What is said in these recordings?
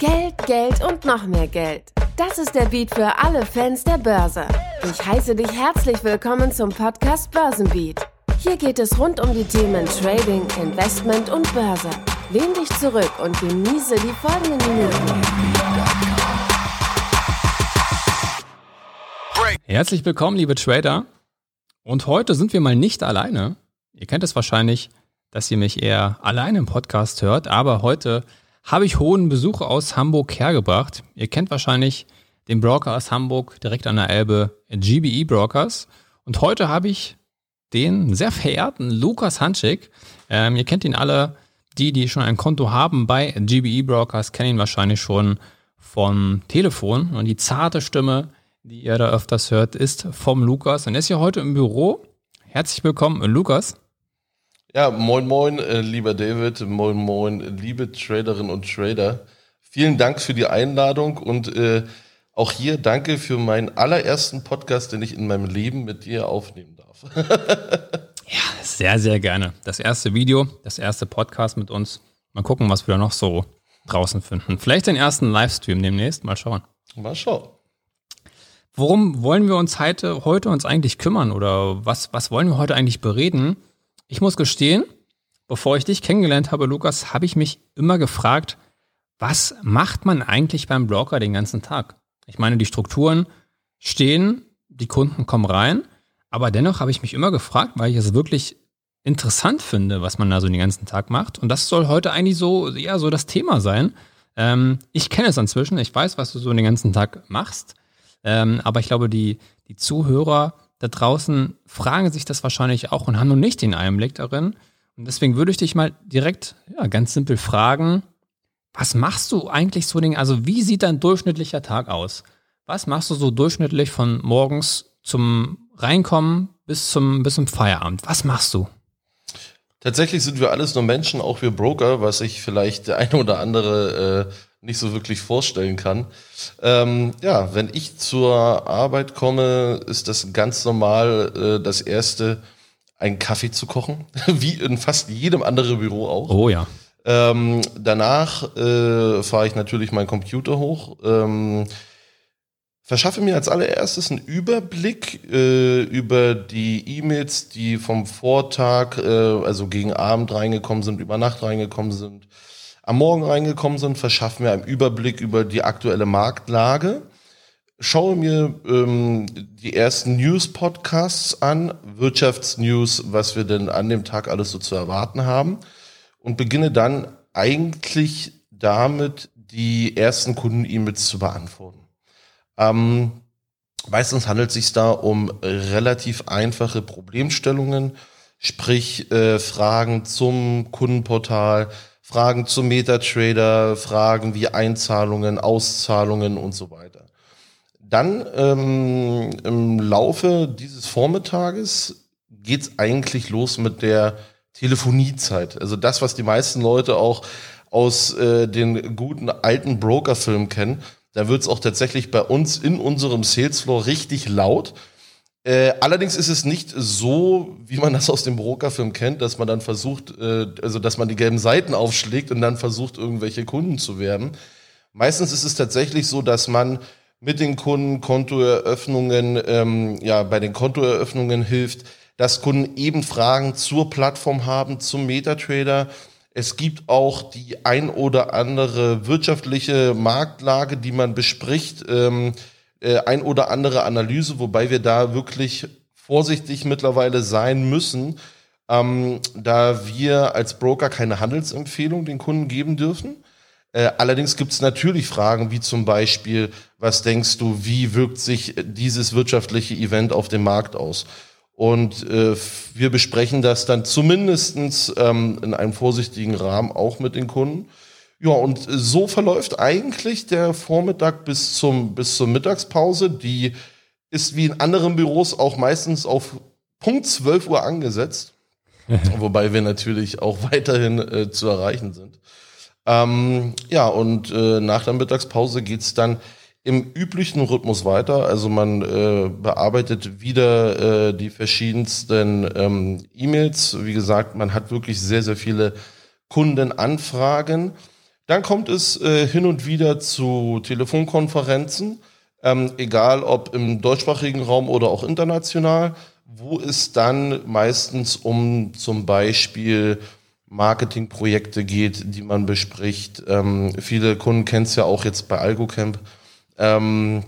Geld, Geld und noch mehr Geld. Das ist der Beat für alle Fans der Börse. Ich heiße dich herzlich willkommen zum Podcast Börsenbeat. Hier geht es rund um die Themen Trading, Investment und Börse. Lehn dich zurück und genieße die folgenden Minuten. Herzlich willkommen, liebe Trader. Und heute sind wir mal nicht alleine. Ihr kennt es wahrscheinlich, dass ihr mich eher alleine im Podcast hört, aber heute habe ich hohen Besuch aus Hamburg hergebracht. Ihr kennt wahrscheinlich den Broker aus Hamburg direkt an der Elbe, GBE Brokers. Und heute habe ich den sehr verehrten Lukas Hanschik. Ähm, ihr kennt ihn alle, die, die schon ein Konto haben bei GBE Brokers, kennen ihn wahrscheinlich schon vom Telefon. Und die zarte Stimme, die ihr da öfters hört, ist vom Lukas. Und er ist ja heute im Büro. Herzlich willkommen, Lukas. Ja, moin moin, äh, lieber David, moin moin, liebe Traderinnen und Trader. Vielen Dank für die Einladung und äh, auch hier danke für meinen allerersten Podcast, den ich in meinem Leben mit dir aufnehmen darf. ja, sehr, sehr gerne. Das erste Video, das erste Podcast mit uns. Mal gucken, was wir da noch so draußen finden. Vielleicht den ersten Livestream demnächst. Mal schauen. Mal schauen. Worum wollen wir uns heute, heute uns eigentlich kümmern oder was, was wollen wir heute eigentlich bereden? Ich muss gestehen, bevor ich dich kennengelernt habe, Lukas, habe ich mich immer gefragt, was macht man eigentlich beim Broker den ganzen Tag? Ich meine, die Strukturen stehen, die Kunden kommen rein, aber dennoch habe ich mich immer gefragt, weil ich es wirklich interessant finde, was man da so den ganzen Tag macht. Und das soll heute eigentlich so, ja, so das Thema sein. Ähm, ich kenne es inzwischen, ich weiß, was du so den ganzen Tag machst, ähm, aber ich glaube, die, die Zuhörer da draußen fragen sich das wahrscheinlich auch und haben noch nicht den Einblick darin. Und deswegen würde ich dich mal direkt, ja, ganz simpel fragen, was machst du eigentlich so den, also wie sieht dein durchschnittlicher Tag aus? Was machst du so durchschnittlich von morgens zum Reinkommen bis zum, bis zum Feierabend? Was machst du? Tatsächlich sind wir alles nur Menschen, auch wir Broker, was ich vielleicht der eine oder andere äh, nicht so wirklich vorstellen kann. Ähm, ja, wenn ich zur Arbeit komme, ist das ganz normal äh, das erste, einen Kaffee zu kochen, wie in fast jedem anderen Büro auch. Oh ja. Ähm, danach äh, fahre ich natürlich meinen Computer hoch, ähm, verschaffe mir als allererstes einen Überblick äh, über die E-Mails, die vom Vortag, äh, also gegen Abend reingekommen sind, über Nacht reingekommen sind am Morgen reingekommen sind, verschaffen wir einen Überblick über die aktuelle Marktlage. Schaue mir ähm, die ersten News-Podcasts an, Wirtschaftsnews, was wir denn an dem Tag alles so zu erwarten haben und beginne dann eigentlich damit, die ersten Kunden-E-Mails zu beantworten. Ähm, meistens handelt es sich da um relativ einfache Problemstellungen, sprich äh, Fragen zum Kundenportal, Fragen zum Metatrader, Fragen wie Einzahlungen, Auszahlungen und so weiter. Dann ähm, im Laufe dieses Vormittages geht's eigentlich los mit der Telefoniezeit. Also das, was die meisten Leute auch aus äh, den guten alten Broker-Filmen kennen. Da wird's auch tatsächlich bei uns in unserem Salesfloor richtig laut. Äh, allerdings ist es nicht so, wie man das aus dem Brokerfilm kennt, dass man dann versucht, äh, also dass man die gelben Seiten aufschlägt und dann versucht, irgendwelche Kunden zu werben. Meistens ist es tatsächlich so, dass man mit den Kunden Kontoeröffnungen, ähm, ja, bei den Kontoeröffnungen hilft, dass Kunden eben Fragen zur Plattform haben, zum Metatrader. Es gibt auch die ein oder andere wirtschaftliche Marktlage, die man bespricht. Ähm, äh, ein oder andere Analyse, wobei wir da wirklich vorsichtig mittlerweile sein müssen, ähm, da wir als Broker keine Handelsempfehlung den Kunden geben dürfen. Äh, allerdings gibt es natürlich Fragen wie zum Beispiel, was denkst du, wie wirkt sich dieses wirtschaftliche Event auf dem Markt aus? Und äh, wir besprechen das dann zumindestens ähm, in einem vorsichtigen Rahmen auch mit den Kunden. Ja, und so verläuft eigentlich der Vormittag bis zum, bis zur Mittagspause. Die ist wie in anderen Büros auch meistens auf Punkt 12 Uhr angesetzt. wobei wir natürlich auch weiterhin äh, zu erreichen sind. Ähm, ja, und äh, nach der Mittagspause geht's dann im üblichen Rhythmus weiter. Also man äh, bearbeitet wieder äh, die verschiedensten ähm, E-Mails. Wie gesagt, man hat wirklich sehr, sehr viele Kundenanfragen. Dann kommt es äh, hin und wieder zu Telefonkonferenzen, ähm, egal ob im deutschsprachigen Raum oder auch international, wo es dann meistens um zum Beispiel Marketingprojekte geht, die man bespricht. Ähm, viele Kunden kennen es ja auch jetzt bei AlgoCamp, ähm,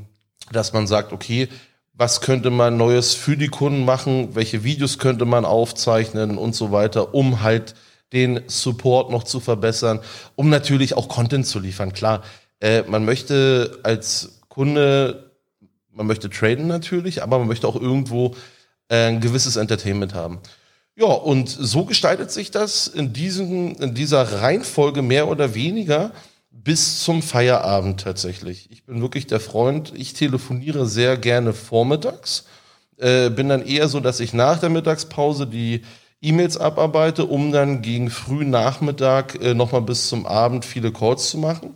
dass man sagt, okay, was könnte man Neues für die Kunden machen, welche Videos könnte man aufzeichnen und so weiter, um halt den Support noch zu verbessern, um natürlich auch Content zu liefern. Klar, äh, man möchte als Kunde, man möchte traden natürlich, aber man möchte auch irgendwo äh, ein gewisses Entertainment haben. Ja, und so gestaltet sich das in, diesen, in dieser Reihenfolge mehr oder weniger bis zum Feierabend tatsächlich. Ich bin wirklich der Freund, ich telefoniere sehr gerne vormittags. Äh, bin dann eher so, dass ich nach der Mittagspause die E-Mails abarbeite, um dann gegen frühen Nachmittag äh, nochmal bis zum Abend viele Calls zu machen.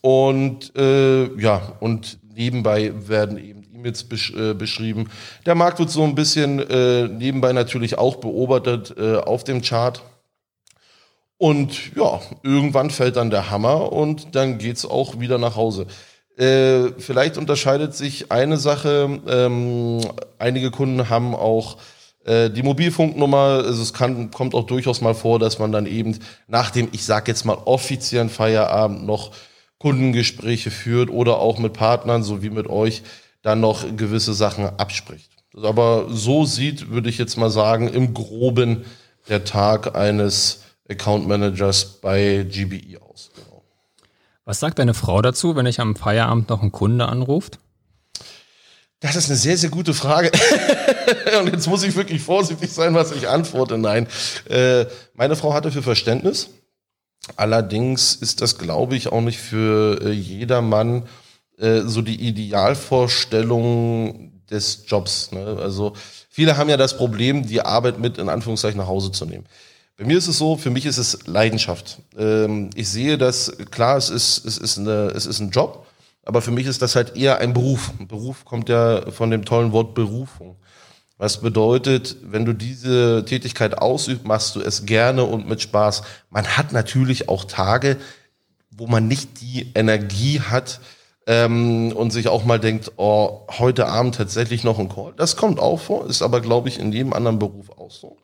Und äh, ja, und nebenbei werden eben E-Mails besch äh, beschrieben. Der Markt wird so ein bisschen äh, nebenbei natürlich auch beobachtet äh, auf dem Chart. Und ja, irgendwann fällt dann der Hammer und dann geht's auch wieder nach Hause. Äh, vielleicht unterscheidet sich eine Sache. Ähm, einige Kunden haben auch die Mobilfunknummer. Also es kann, kommt auch durchaus mal vor, dass man dann eben nach dem, ich sag jetzt mal, offiziellen Feierabend noch Kundengespräche führt oder auch mit Partnern, so wie mit euch, dann noch gewisse Sachen abspricht. Aber so sieht, würde ich jetzt mal sagen, im Groben der Tag eines Account Managers bei GBE aus. Genau. Was sagt deine Frau dazu, wenn ich am Feierabend noch einen Kunde anruft? Das ist eine sehr, sehr gute Frage. Und jetzt muss ich wirklich vorsichtig sein, was ich antworte. Nein, äh, meine Frau hatte für Verständnis. Allerdings ist das, glaube ich, auch nicht für äh, jedermann äh, so die Idealvorstellung des Jobs. Ne? Also viele haben ja das Problem, die Arbeit mit in Anführungszeichen nach Hause zu nehmen. Bei mir ist es so, für mich ist es Leidenschaft. Ähm, ich sehe das, klar, es ist, es, ist eine, es ist ein Job, aber für mich ist das halt eher ein Beruf. Beruf kommt ja von dem tollen Wort Berufung. Was bedeutet, wenn du diese Tätigkeit ausübst, machst du es gerne und mit Spaß. Man hat natürlich auch Tage, wo man nicht die Energie hat ähm, und sich auch mal denkt, oh, heute Abend tatsächlich noch ein Call. Das kommt auch vor, ist aber, glaube ich, in jedem anderen Beruf auch so.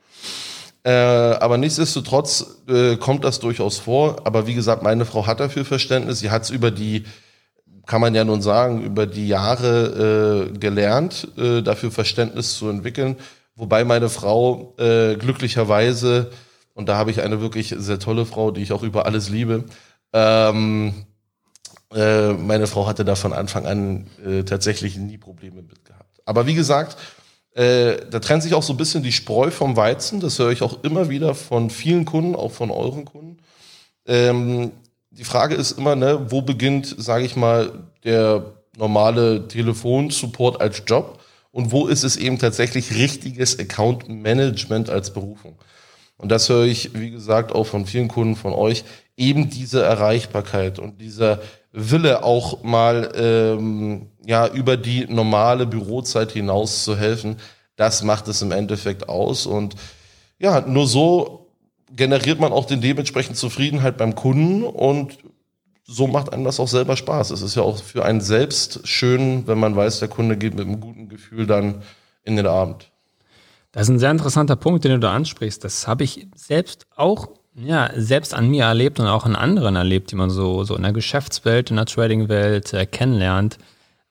Äh, aber nichtsdestotrotz äh, kommt das durchaus vor. Aber wie gesagt, meine Frau hat dafür Verständnis. Sie hat es über die, kann man ja nun sagen, über die Jahre äh, gelernt, äh, dafür Verständnis zu entwickeln. Wobei meine Frau äh, glücklicherweise, und da habe ich eine wirklich sehr tolle Frau, die ich auch über alles liebe, ähm, äh, meine Frau hatte da von Anfang an äh, tatsächlich nie Probleme mit gehabt. Aber wie gesagt, äh, da trennt sich auch so ein bisschen die Spreu vom Weizen. Das höre ich auch immer wieder von vielen Kunden, auch von euren Kunden. Ähm, die Frage ist immer, ne, wo beginnt, sage ich mal, der normale Telefonsupport als Job und wo ist es eben tatsächlich richtiges Account Management als Berufung? Und das höre ich, wie gesagt, auch von vielen Kunden von euch, eben diese Erreichbarkeit und dieser Wille auch mal ähm, ja über die normale Bürozeit hinaus zu helfen, das macht es im Endeffekt aus und ja, nur so generiert man auch den dementsprechend Zufriedenheit beim Kunden und so macht einem das auch selber Spaß. Es ist ja auch für einen selbst schön, wenn man weiß, der Kunde geht mit einem guten Gefühl dann in den Abend. Das ist ein sehr interessanter Punkt, den du da ansprichst. Das habe ich selbst auch ja, selbst an mir erlebt und auch an anderen erlebt, die man so, so in der Geschäftswelt, in der Tradingwelt äh, kennenlernt.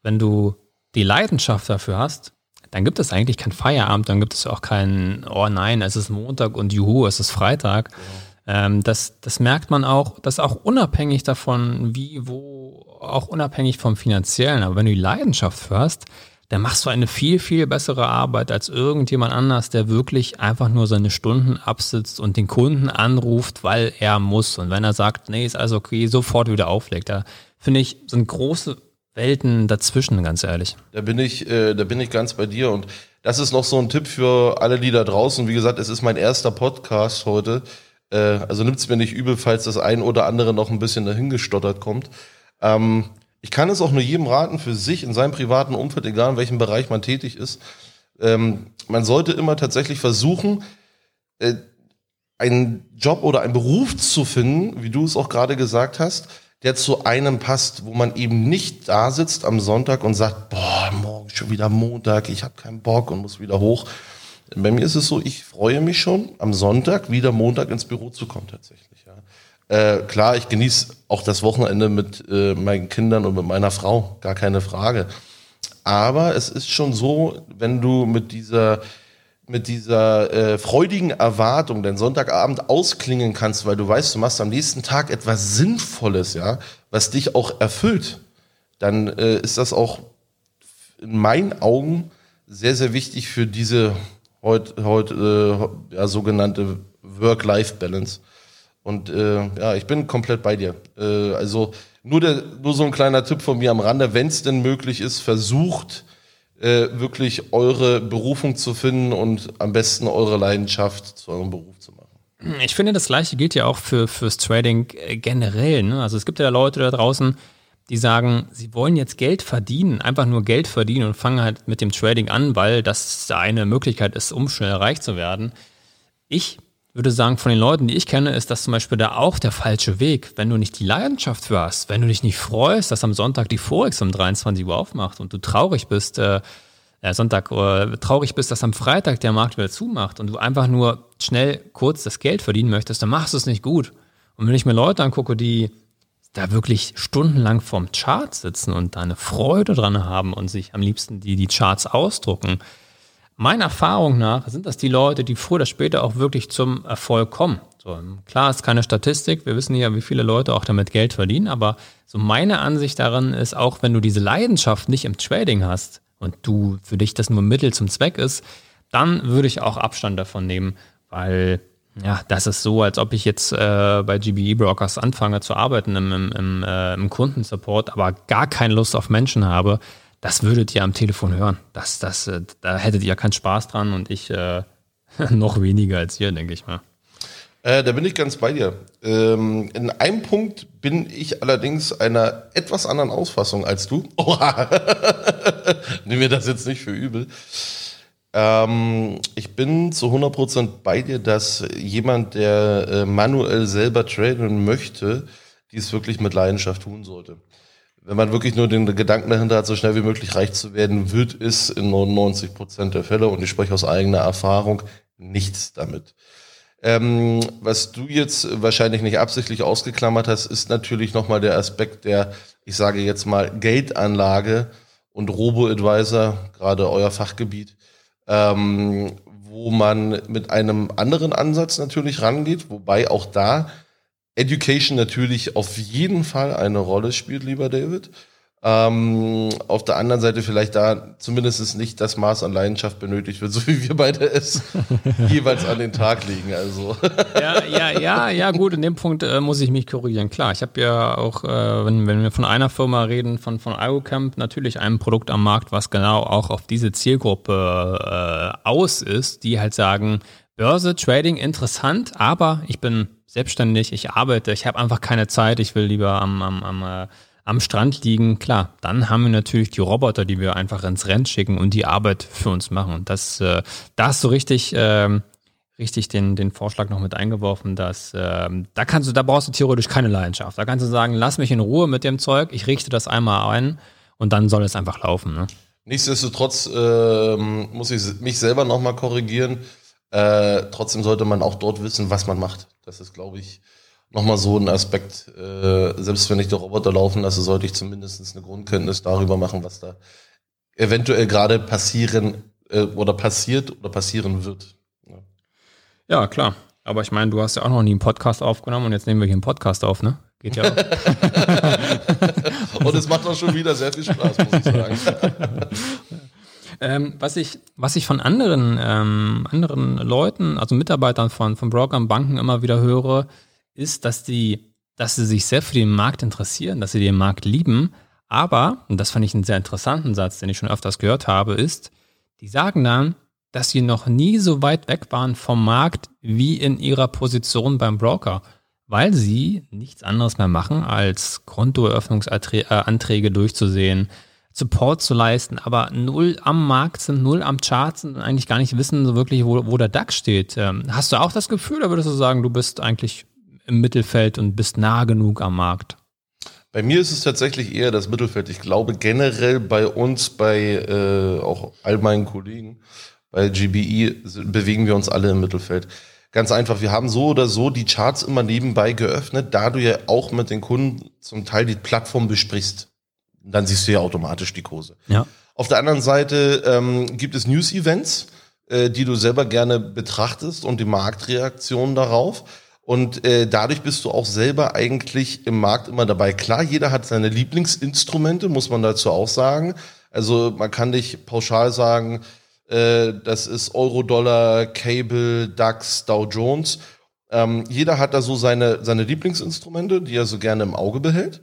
Wenn du die Leidenschaft dafür hast, dann gibt es eigentlich kein Feierabend, dann gibt es auch kein, oh nein, es ist Montag und juhu, es ist Freitag. Ja. Ähm, das, das merkt man auch, das auch unabhängig davon, wie, wo, auch unabhängig vom Finanziellen. Aber wenn du die Leidenschaft für hast, dann machst du eine viel, viel bessere Arbeit als irgendjemand anders, der wirklich einfach nur seine Stunden absitzt und den Kunden anruft, weil er muss. Und wenn er sagt, nee, ist alles okay, sofort wieder auflegt. Da finde ich, sind große Welten dazwischen, ganz ehrlich. Da bin ich, äh, da bin ich ganz bei dir und das ist noch so ein Tipp für alle, die da draußen. Wie gesagt, es ist mein erster Podcast heute. Äh, also nimmt es mir nicht übel, falls das ein oder andere noch ein bisschen dahingestottert kommt. Ähm, ich kann es auch nur jedem raten, für sich in seinem privaten Umfeld, egal in welchem Bereich man tätig ist, ähm, man sollte immer tatsächlich versuchen, äh, einen Job oder einen Beruf zu finden, wie du es auch gerade gesagt hast, der zu einem passt, wo man eben nicht da sitzt am Sonntag und sagt, boah, morgen schon wieder Montag, ich habe keinen Bock und muss wieder hoch. Bei mir ist es so, ich freue mich schon, am Sonntag wieder Montag ins Büro zu kommen tatsächlich. Ja. Äh, klar, ich genieße auch das Wochenende mit äh, meinen Kindern und mit meiner Frau, gar keine Frage. Aber es ist schon so, wenn du mit dieser mit dieser äh, freudigen Erwartung den Sonntagabend ausklingen kannst, weil du weißt, du machst am nächsten Tag etwas Sinnvolles, ja, was dich auch erfüllt, dann äh, ist das auch in meinen Augen sehr, sehr wichtig für diese heute heut, äh, ja, sogenannte Work-Life-Balance. Und äh, ja, ich bin komplett bei dir. Äh, also nur, der, nur so ein kleiner Tipp von mir am Rande, wenn es denn möglich ist, versucht äh, wirklich eure Berufung zu finden und am besten eure Leidenschaft zu eurem Beruf zu machen. Ich finde, das gleiche gilt ja auch für fürs Trading äh, generell. Ne? Also es gibt ja Leute da draußen, die sagen, sie wollen jetzt Geld verdienen, einfach nur Geld verdienen und fangen halt mit dem Trading an, weil das eine Möglichkeit ist, um schnell reich zu werden. Ich würde sagen, von den Leuten, die ich kenne, ist das zum Beispiel da auch der falsche Weg. Wenn du nicht die Leidenschaft für hast, wenn du dich nicht freust, dass am Sonntag die Forex um 23 Uhr aufmacht und du traurig bist, äh, Sonntag äh, traurig bist, dass am Freitag der Markt wieder zumacht und du einfach nur schnell kurz das Geld verdienen möchtest, dann machst du es nicht gut. Und wenn ich mir Leute angucke, die da wirklich stundenlang vorm Chart sitzen und da eine Freude dran haben und sich am liebsten die, die Charts ausdrucken, Meiner Erfahrung nach sind das die Leute, die früher oder später auch wirklich zum Erfolg kommen. So, klar ist keine Statistik, wir wissen ja, wie viele Leute auch damit Geld verdienen, aber so meine Ansicht daran ist auch, wenn du diese Leidenschaft nicht im Trading hast und du für dich das nur Mittel zum Zweck ist, dann würde ich auch Abstand davon nehmen, weil ja, das ist so, als ob ich jetzt äh, bei GBE Brokers anfange zu arbeiten im, im, im, äh, im Kundensupport, aber gar keine Lust auf Menschen habe das würdet ihr am Telefon hören. Das, das, äh, da hättet ihr keinen Spaß dran und ich äh, noch weniger als ihr, denke ich mal. Äh, da bin ich ganz bei dir. Ähm, in einem Punkt bin ich allerdings einer etwas anderen Ausfassung als du. Oha. Nimm mir das jetzt nicht für übel. Ähm, ich bin zu 100% bei dir, dass jemand, der äh, manuell selber traden möchte, dies wirklich mit Leidenschaft tun sollte wenn man wirklich nur den Gedanken dahinter hat, so schnell wie möglich reich zu werden, wird es in 99 Prozent der Fälle, und ich spreche aus eigener Erfahrung, nichts damit. Ähm, was du jetzt wahrscheinlich nicht absichtlich ausgeklammert hast, ist natürlich nochmal der Aspekt der, ich sage jetzt mal, Geldanlage und Robo-Advisor, gerade euer Fachgebiet, ähm, wo man mit einem anderen Ansatz natürlich rangeht, wobei auch da Education natürlich auf jeden Fall eine Rolle spielt, lieber David. Ähm, auf der anderen Seite vielleicht da zumindest nicht das Maß an Leidenschaft benötigt wird, so wie wir beide es jeweils an den Tag legen. Also. Ja, ja, ja, ja, gut, in dem Punkt äh, muss ich mich korrigieren. Klar, ich habe ja auch, äh, wenn, wenn wir von einer Firma reden, von, von IOCamp, natürlich ein Produkt am Markt, was genau auch auf diese Zielgruppe äh, aus ist, die halt sagen, Börse, Trading interessant, aber ich bin selbstständig, ich arbeite, ich habe einfach keine Zeit, ich will lieber am, am, am, äh, am Strand liegen. Klar, dann haben wir natürlich die Roboter, die wir einfach ins Rennen schicken und die Arbeit für uns machen. Und das, äh, da hast du richtig, äh, richtig den, den Vorschlag noch mit eingeworfen, dass äh, da kannst du, da brauchst du theoretisch keine Leidenschaft. Da kannst du sagen, lass mich in Ruhe mit dem Zeug, ich richte das einmal ein und dann soll es einfach laufen. Ne? Nichtsdestotrotz äh, muss ich mich selber nochmal korrigieren. Äh, trotzdem sollte man auch dort wissen, was man macht. Das ist, glaube ich, nochmal so ein Aspekt. Äh, selbst wenn ich die Roboter laufen lasse, sollte ich zumindest eine Grundkenntnis darüber machen, was da eventuell gerade passieren äh, oder passiert oder passieren wird. Ja. ja, klar. Aber ich meine, du hast ja auch noch nie einen Podcast aufgenommen und jetzt nehmen wir hier einen Podcast auf, ne? Geht ja auch. und es macht auch schon wieder sehr viel Spaß, muss ich sagen. Ähm, was, ich, was ich von anderen, ähm, anderen Leuten, also Mitarbeitern von, von Brokern, Banken immer wieder höre, ist, dass die, dass sie sich sehr für den Markt interessieren, dass sie den Markt lieben. Aber, und das fand ich einen sehr interessanten Satz, den ich schon öfters gehört habe, ist, die sagen dann, dass sie noch nie so weit weg waren vom Markt wie in ihrer Position beim Broker, weil sie nichts anderes mehr machen, als Kontoeröffnungsanträge durchzusehen, Support zu leisten, aber null am Markt sind, null am Chart sind und eigentlich gar nicht wissen so wirklich, wo, wo der DAX steht. Ähm, hast du auch das Gefühl oder würdest du sagen, du bist eigentlich im Mittelfeld und bist nah genug am Markt? Bei mir ist es tatsächlich eher das Mittelfeld. Ich glaube generell bei uns, bei äh, auch all meinen Kollegen, bei GBE bewegen wir uns alle im Mittelfeld. Ganz einfach, wir haben so oder so die Charts immer nebenbei geöffnet, da du ja auch mit den Kunden zum Teil die Plattform besprichst. Dann siehst du ja automatisch die Kurse. Ja. Auf der anderen Seite ähm, gibt es News-Events, äh, die du selber gerne betrachtest und die Marktreaktion darauf. Und äh, dadurch bist du auch selber eigentlich im Markt immer dabei. Klar, jeder hat seine Lieblingsinstrumente, muss man dazu auch sagen. Also man kann nicht pauschal sagen, äh, das ist Euro-Dollar, Cable, DAX, Dow Jones. Ähm, jeder hat da so seine, seine Lieblingsinstrumente, die er so gerne im Auge behält.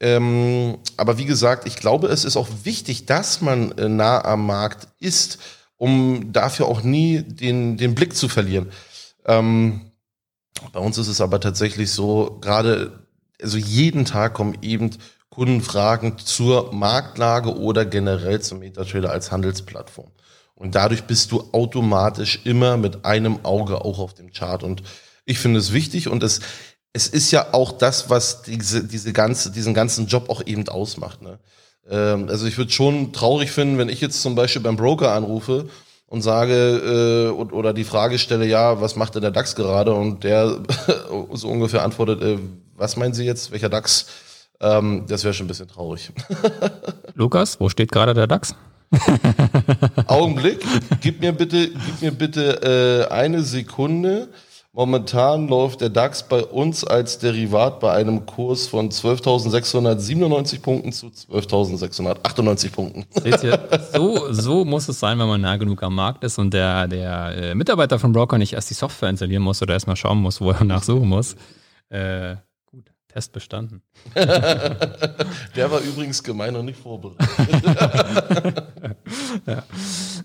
Ähm, aber wie gesagt, ich glaube, es ist auch wichtig, dass man äh, nah am Markt ist, um dafür auch nie den, den Blick zu verlieren. Ähm, bei uns ist es aber tatsächlich so, gerade, also jeden Tag kommen eben Kundenfragen zur Marktlage oder generell zum MetaTrader als Handelsplattform. Und dadurch bist du automatisch immer mit einem Auge auch auf dem Chart. Und ich finde es wichtig und es, es ist ja auch das, was diese, diese ganze, diesen ganzen Job auch eben ausmacht. Ne? Ähm, also ich würde schon traurig finden, wenn ich jetzt zum Beispiel beim Broker anrufe und sage äh, oder die Frage stelle, ja, was macht denn der DAX gerade? Und der so ungefähr antwortet, äh, was meinen Sie jetzt, welcher DAX? Ähm, das wäre schon ein bisschen traurig. Lukas, wo steht gerade der DAX? Augenblick, gib mir bitte, gib mir bitte äh, eine Sekunde. Momentan läuft der DAX bei uns als Derivat bei einem Kurs von 12.697 Punkten zu 12.698 Punkten. Seht ihr, so, so muss es sein, wenn man nah genug am Markt ist und der, der äh, Mitarbeiter vom Broker nicht erst die Software installieren muss oder erstmal schauen muss, wo er nachsuchen muss. Äh, Test bestanden. der war übrigens gemein noch nicht vorbereitet. ja.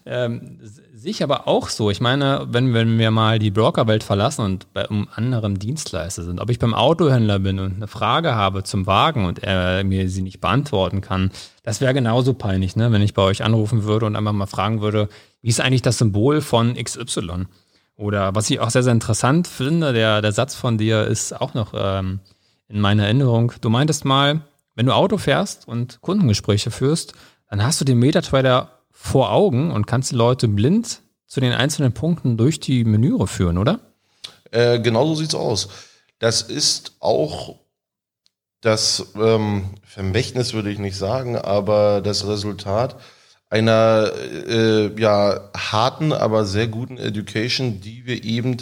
ähm, Sehe ich aber auch so. Ich meine, wenn, wenn wir mal die Brokerwelt verlassen und bei einem anderen Dienstleister sind, ob ich beim Autohändler bin und eine Frage habe zum Wagen und er mir sie nicht beantworten kann, das wäre genauso peinlich, ne? wenn ich bei euch anrufen würde und einfach mal fragen würde, wie ist eigentlich das Symbol von XY? Oder was ich auch sehr, sehr interessant finde, der, der Satz von dir ist auch noch ähm, in meiner Erinnerung. Du meintest mal, wenn du Auto fährst und Kundengespräche führst, dann hast du den Metatrader vor Augen und kannst die Leute blind zu den einzelnen Punkten durch die Menüre führen, oder? Äh, genau so sieht's aus. Das ist auch das ähm, Vermächtnis, würde ich nicht sagen, aber das Resultat einer äh, ja harten, aber sehr guten Education, die wir eben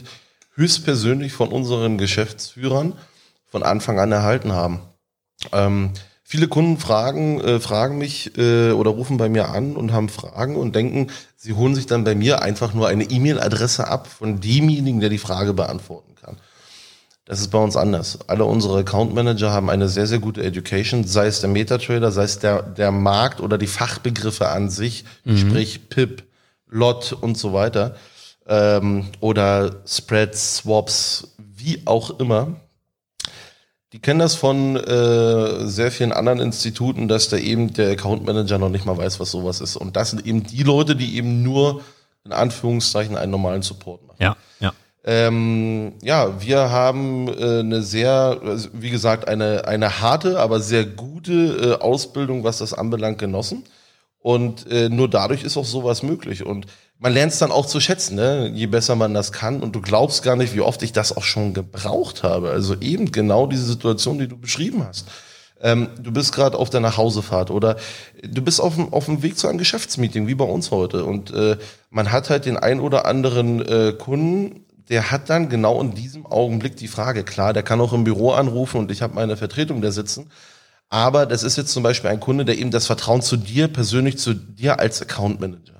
höchstpersönlich von unseren Geschäftsführern von Anfang an erhalten haben. Ähm, Viele Kunden fragen, äh, fragen mich äh, oder rufen bei mir an und haben Fragen und denken, sie holen sich dann bei mir einfach nur eine E-Mail-Adresse ab von demjenigen, der die Frage beantworten kann. Das ist bei uns anders. Alle unsere Account Manager haben eine sehr, sehr gute Education, sei es der Metatrader, sei es der, der Markt oder die Fachbegriffe an sich, mhm. sprich PIP, LOT und so weiter, ähm, oder Spreads, Swaps, wie auch immer. Die kennen das von äh, sehr vielen anderen Instituten, dass da eben der Account Manager noch nicht mal weiß, was sowas ist. Und das sind eben die Leute, die eben nur in Anführungszeichen einen normalen Support machen. Ja, ja. Ähm, ja, wir haben äh, eine sehr, also wie gesagt, eine, eine harte, aber sehr gute äh, Ausbildung, was das anbelangt, genossen. Und äh, nur dadurch ist auch sowas möglich. Und man lernt es dann auch zu schätzen, ne? je besser man das kann. Und du glaubst gar nicht, wie oft ich das auch schon gebraucht habe. Also eben genau diese Situation, die du beschrieben hast. Ähm, du bist gerade auf der Nachhausefahrt oder du bist auf dem, auf dem Weg zu einem Geschäftsmeeting, wie bei uns heute. Und äh, man hat halt den ein oder anderen äh, Kunden, der hat dann genau in diesem Augenblick die Frage. Klar, der kann auch im Büro anrufen und ich habe meine Vertretung da sitzen. Aber das ist jetzt zum Beispiel ein Kunde, der eben das Vertrauen zu dir, persönlich zu dir als Account Manager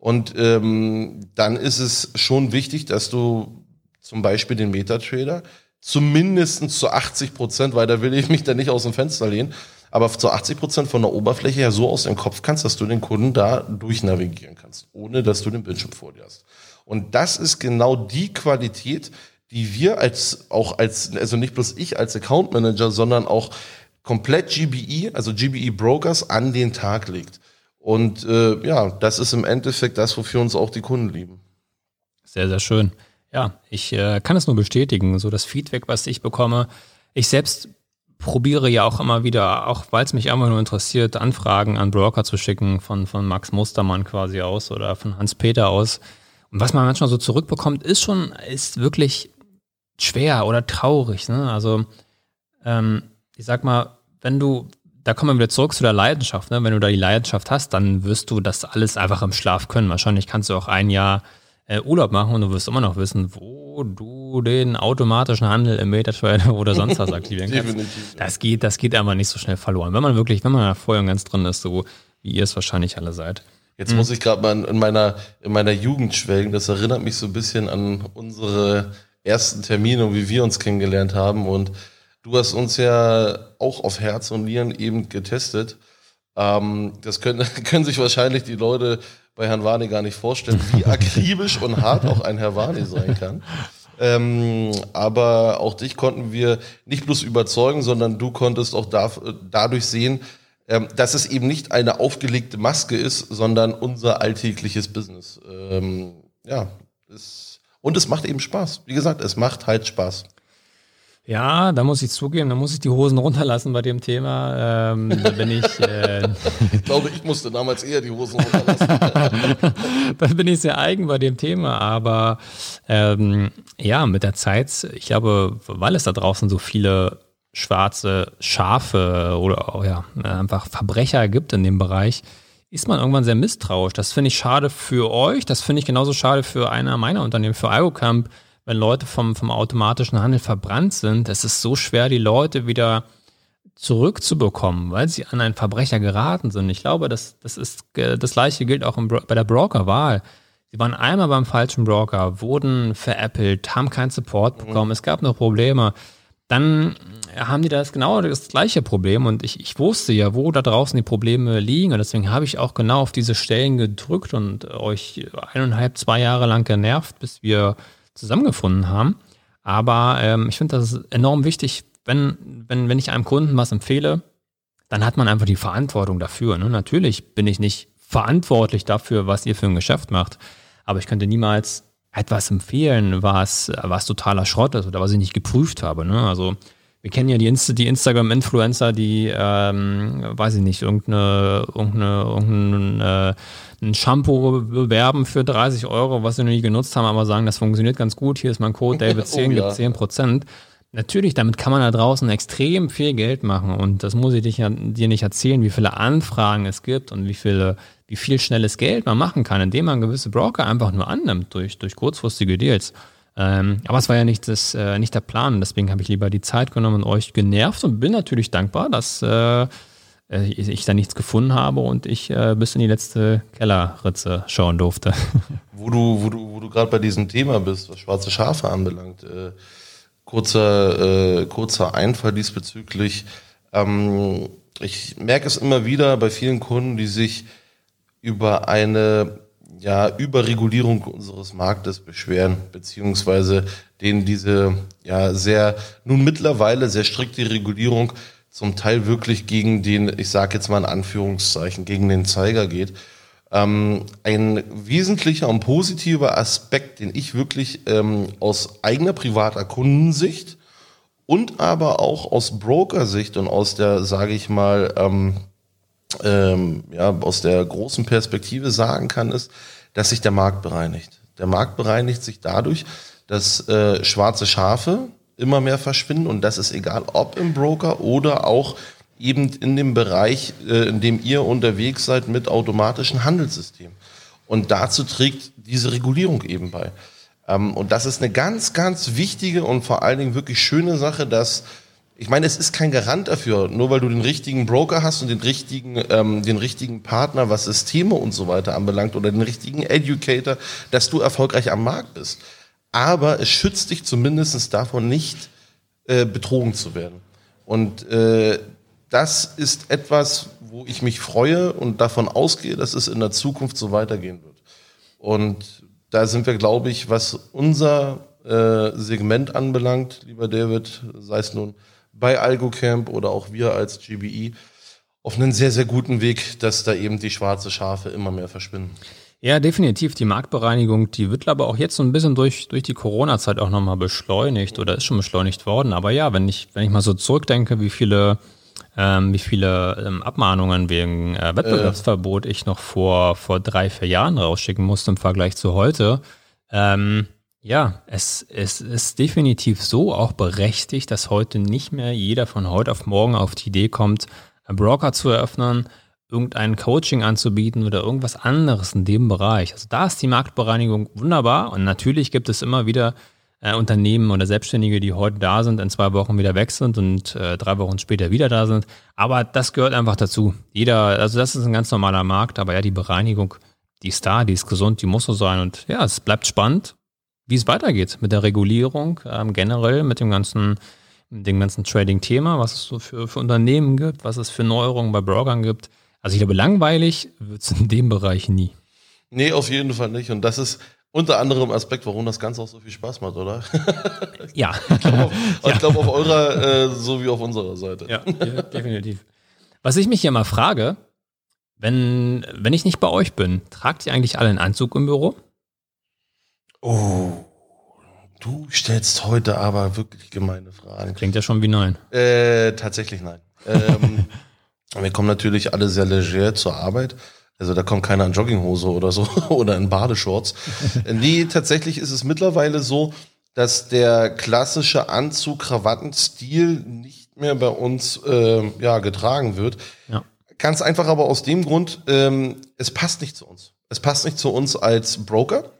und ähm, dann ist es schon wichtig, dass du zum Beispiel den Metatrader zumindest zu 80 Prozent, weil da will ich mich da nicht aus dem Fenster lehnen, aber zu 80 Prozent von der Oberfläche her so aus dem Kopf kannst, dass du den Kunden da durchnavigieren kannst, ohne dass du den Bildschirm vor dir hast. Und das ist genau die Qualität, die wir als auch als also nicht bloß ich als Account Manager, sondern auch komplett GBE, also GBE Brokers, an den Tag legt. Und äh, ja, das ist im Endeffekt das, wofür uns auch die Kunden lieben. Sehr, sehr schön. Ja, ich äh, kann es nur bestätigen. So das Feedback, was ich bekomme. Ich selbst probiere ja auch immer wieder, auch weil es mich einfach nur interessiert, Anfragen an Broker zu schicken, von, von Max Mustermann quasi aus oder von Hans-Peter aus. Und was man manchmal so zurückbekommt, ist schon, ist wirklich schwer oder traurig. Ne? Also, ähm, ich sag mal, wenn du, da kommen wir wieder zurück zu der Leidenschaft, ne? wenn du da die Leidenschaft hast, dann wirst du das alles einfach im Schlaf können. Wahrscheinlich kannst du auch ein Jahr äh, Urlaub machen und du wirst immer noch wissen, wo du den automatischen Handel im Metatrader oder sonst was aktivieren kannst. das geht, das geht einfach nicht so schnell verloren. Wenn man wirklich, wenn man da vorher ganz drin ist, so wie ihr es wahrscheinlich alle seid. Jetzt muss ich gerade mal in meiner, in meiner Jugend schwelgen. Das erinnert mich so ein bisschen an unsere ersten Termine und wie wir uns kennengelernt haben. Und du hast uns ja auch auf Herz und Nieren eben getestet. Ähm, das können, können sich wahrscheinlich die Leute bei Herrn Warni gar nicht vorstellen, wie akribisch und hart auch ein Herr Warni sein kann. Ähm, aber auch dich konnten wir nicht bloß überzeugen, sondern du konntest auch da, dadurch sehen, ähm, dass es eben nicht eine aufgelegte Maske ist, sondern unser alltägliches Business. Ähm, ja, es, und es macht eben Spaß. Wie gesagt, es macht halt Spaß. Ja, da muss ich zugeben, da muss ich die Hosen runterlassen bei dem Thema. Ähm, da bin ich. Äh, ich glaube, ich musste damals eher die Hosen runterlassen. da bin ich sehr eigen bei dem Thema, aber ähm, ja, mit der Zeit, ich glaube, weil es da draußen so viele schwarze Schafe oder auch ja, einfach Verbrecher gibt in dem Bereich, ist man irgendwann sehr misstrauisch. Das finde ich schade für euch, das finde ich genauso schade für einer meiner Unternehmen, für IoCamp wenn Leute vom, vom automatischen Handel verbrannt sind, es ist so schwer, die Leute wieder zurückzubekommen, weil sie an einen Verbrecher geraten sind. Ich glaube, das, das ist das gleiche gilt auch im, bei der Brokerwahl. Sie waren einmal beim falschen Broker, wurden veräppelt, haben keinen Support mhm. bekommen, mhm. es gab noch Probleme. Dann haben die das genau das gleiche Problem und ich, ich wusste ja, wo da draußen die Probleme liegen und deswegen habe ich auch genau auf diese Stellen gedrückt und euch eineinhalb, zwei Jahre lang genervt, bis wir zusammengefunden haben. Aber ähm, ich finde das enorm wichtig, wenn, wenn, wenn ich einem Kunden was empfehle, dann hat man einfach die Verantwortung dafür. Ne? Natürlich bin ich nicht verantwortlich dafür, was ihr für ein Geschäft macht, aber ich könnte niemals etwas empfehlen, was, was totaler Schrott ist oder was ich nicht geprüft habe. Ne? Also wir kennen ja die, Insta die Instagram-Influencer, die, ähm, weiß ich nicht, irgendeine, irgendeine, irgendeine äh, Shampoo bewerben für 30 Euro, was sie noch nie genutzt haben, aber sagen, das funktioniert ganz gut, hier ist mein Code David10, oh, ja. gibt 10 Prozent. Natürlich, damit kann man da draußen extrem viel Geld machen und das muss ich dir, dir nicht erzählen, wie viele Anfragen es gibt und wie viele, wie viel schnelles Geld man machen kann, indem man gewisse Broker einfach nur annimmt durch, durch kurzfristige Deals. Ähm, aber es war ja nicht, das, äh, nicht der Plan, deswegen habe ich lieber die Zeit genommen und euch genervt und bin natürlich dankbar, dass äh, äh, ich da nichts gefunden habe und ich äh, bis in die letzte Kellerritze schauen durfte. Wo du, wo du, wo du gerade bei diesem Thema bist, was schwarze Schafe anbelangt, äh, kurzer, äh, kurzer Einfall diesbezüglich. Ähm, ich merke es immer wieder bei vielen Kunden, die sich über eine ja, Überregulierung unseres Marktes beschweren, beziehungsweise denen diese ja sehr nun mittlerweile sehr strikte Regulierung zum Teil wirklich gegen den, ich sage jetzt mal in Anführungszeichen, gegen den Zeiger geht. Ähm, ein wesentlicher und positiver Aspekt, den ich wirklich ähm, aus eigener privater Kundensicht und aber auch aus Brokersicht und aus der, sage ich mal, ähm, ähm, ja, aus der großen Perspektive sagen kann, ist, dass sich der Markt bereinigt. Der Markt bereinigt sich dadurch, dass äh, schwarze Schafe, immer mehr verschwinden und das ist egal, ob im Broker oder auch eben in dem Bereich, äh, in dem ihr unterwegs seid mit automatischen Handelssystemen. Und dazu trägt diese Regulierung eben bei. Ähm, und das ist eine ganz, ganz wichtige und vor allen Dingen wirklich schöne Sache, dass ich meine, es ist kein Garant dafür, nur weil du den richtigen Broker hast und den richtigen, ähm, den richtigen Partner, was Systeme und so weiter anbelangt, oder den richtigen Educator, dass du erfolgreich am Markt bist aber es schützt dich zumindest davon nicht, äh, betrogen zu werden. Und äh, das ist etwas, wo ich mich freue und davon ausgehe, dass es in der Zukunft so weitergehen wird. Und da sind wir, glaube ich, was unser äh, Segment anbelangt, lieber David, sei es nun bei AlgoCamp oder auch wir als GBE auf einen sehr, sehr guten Weg, dass da eben die schwarze Schafe immer mehr verschwinden. Ja, definitiv. Die Marktbereinigung, die wird aber auch jetzt so ein bisschen durch, durch die Corona-Zeit auch nochmal beschleunigt oder ist schon beschleunigt worden. Aber ja, wenn ich, wenn ich mal so zurückdenke, wie viele, ähm, wie viele ähm, Abmahnungen wegen äh, Wettbewerbsverbot ich noch vor, vor drei, vier Jahren rausschicken musste im Vergleich zu heute. Ähm, ja, es, es ist definitiv so auch berechtigt, dass heute nicht mehr jeder von heute auf morgen auf die Idee kommt, einen Broker zu eröffnen irgendein Coaching anzubieten oder irgendwas anderes in dem Bereich. Also da ist die Marktbereinigung wunderbar und natürlich gibt es immer wieder äh, Unternehmen oder Selbstständige, die heute da sind, in zwei Wochen wieder weg sind und äh, drei Wochen später wieder da sind. Aber das gehört einfach dazu. Jeder, also das ist ein ganz normaler Markt, aber ja, die Bereinigung, die ist da, die ist gesund, die muss so sein und ja, es bleibt spannend, wie es weitergeht mit der Regulierung ähm, generell, mit dem ganzen dem ganzen Trading-Thema, was es so für, für Unternehmen gibt, was es für Neuerungen bei Brokern gibt. Also ich glaube, langweilig wird es in dem Bereich nie. Nee, auf jeden Fall nicht. Und das ist unter anderem Aspekt, warum das Ganze auch so viel Spaß macht, oder? ja. ich glaube auf, ja. glaub auf eurer äh, so wie auf unserer Seite. Ja, definitiv. Was ich mich hier mal frage, wenn, wenn ich nicht bei euch bin, tragt ihr eigentlich alle einen Anzug im Büro? Oh, du stellst heute aber wirklich gemeine Fragen. Klingt ja schon wie nein. Äh, tatsächlich nein. Ähm, Wir kommen natürlich alle sehr leger zur Arbeit. Also da kommt keiner in Jogginghose oder so oder in Badeshorts. nee, tatsächlich ist es mittlerweile so, dass der klassische Anzug-Krawattenstil nicht mehr bei uns äh, ja, getragen wird. Ja. Ganz einfach aber aus dem Grund, ähm, es passt nicht zu uns. Es passt nicht zu uns als Broker.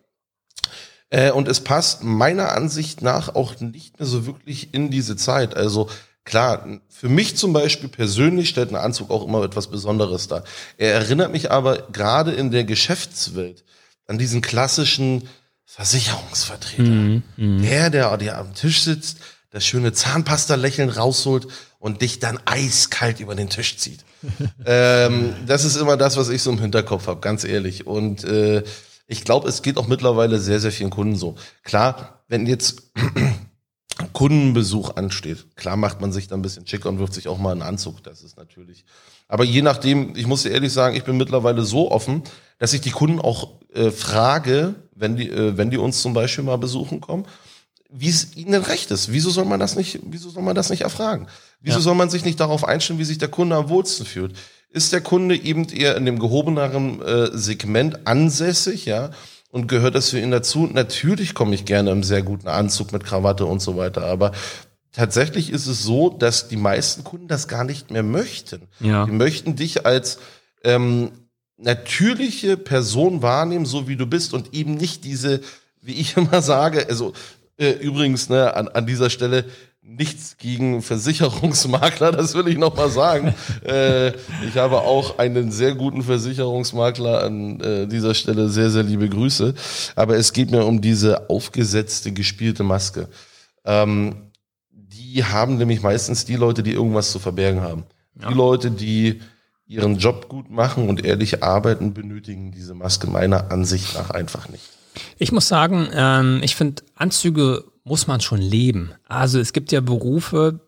Äh, und es passt meiner Ansicht nach auch nicht mehr so wirklich in diese Zeit. Also Klar, für mich zum Beispiel persönlich stellt ein Anzug auch immer etwas Besonderes dar. Er erinnert mich aber gerade in der Geschäftswelt an diesen klassischen Versicherungsvertreter. Mhm, mh. Der, der, der am Tisch sitzt, das schöne Zahnpasta-Lächeln rausholt und dich dann eiskalt über den Tisch zieht. ähm, das ist immer das, was ich so im Hinterkopf habe, ganz ehrlich. Und äh, ich glaube, es geht auch mittlerweile sehr, sehr vielen Kunden so. Klar, wenn jetzt Kundenbesuch ansteht. Klar macht man sich dann ein bisschen schicker und wirft sich auch mal einen Anzug. Das ist natürlich. Aber je nachdem, ich muss dir ehrlich sagen, ich bin mittlerweile so offen, dass ich die Kunden auch äh, frage, wenn die, äh, wenn die uns zum Beispiel mal besuchen kommen, wie es ihnen recht ist. Wieso soll man das nicht, wieso soll man das nicht erfragen? Wieso ja. soll man sich nicht darauf einstellen, wie sich der Kunde am wohlsten fühlt? Ist der Kunde eben eher in dem gehobeneren äh, Segment ansässig, ja? und gehört das für ihn dazu? Natürlich komme ich gerne im sehr guten Anzug mit Krawatte und so weiter, aber tatsächlich ist es so, dass die meisten Kunden das gar nicht mehr möchten. Ja. Die möchten dich als ähm, natürliche Person wahrnehmen, so wie du bist und eben nicht diese, wie ich immer sage, also äh, übrigens ne, an, an dieser Stelle, nichts gegen Versicherungsmakler, das will ich nochmal sagen. äh, ich habe auch einen sehr guten Versicherungsmakler an äh, dieser Stelle. Sehr, sehr liebe Grüße. Aber es geht mir um diese aufgesetzte, gespielte Maske. Ähm, die haben nämlich meistens die Leute, die irgendwas zu verbergen haben. Ja. Die Leute, die ihren Job gut machen und ehrlich arbeiten, benötigen diese Maske meiner Ansicht nach einfach nicht. Ich muss sagen, ähm, ich finde Anzüge muss man schon leben. Also es gibt ja Berufe,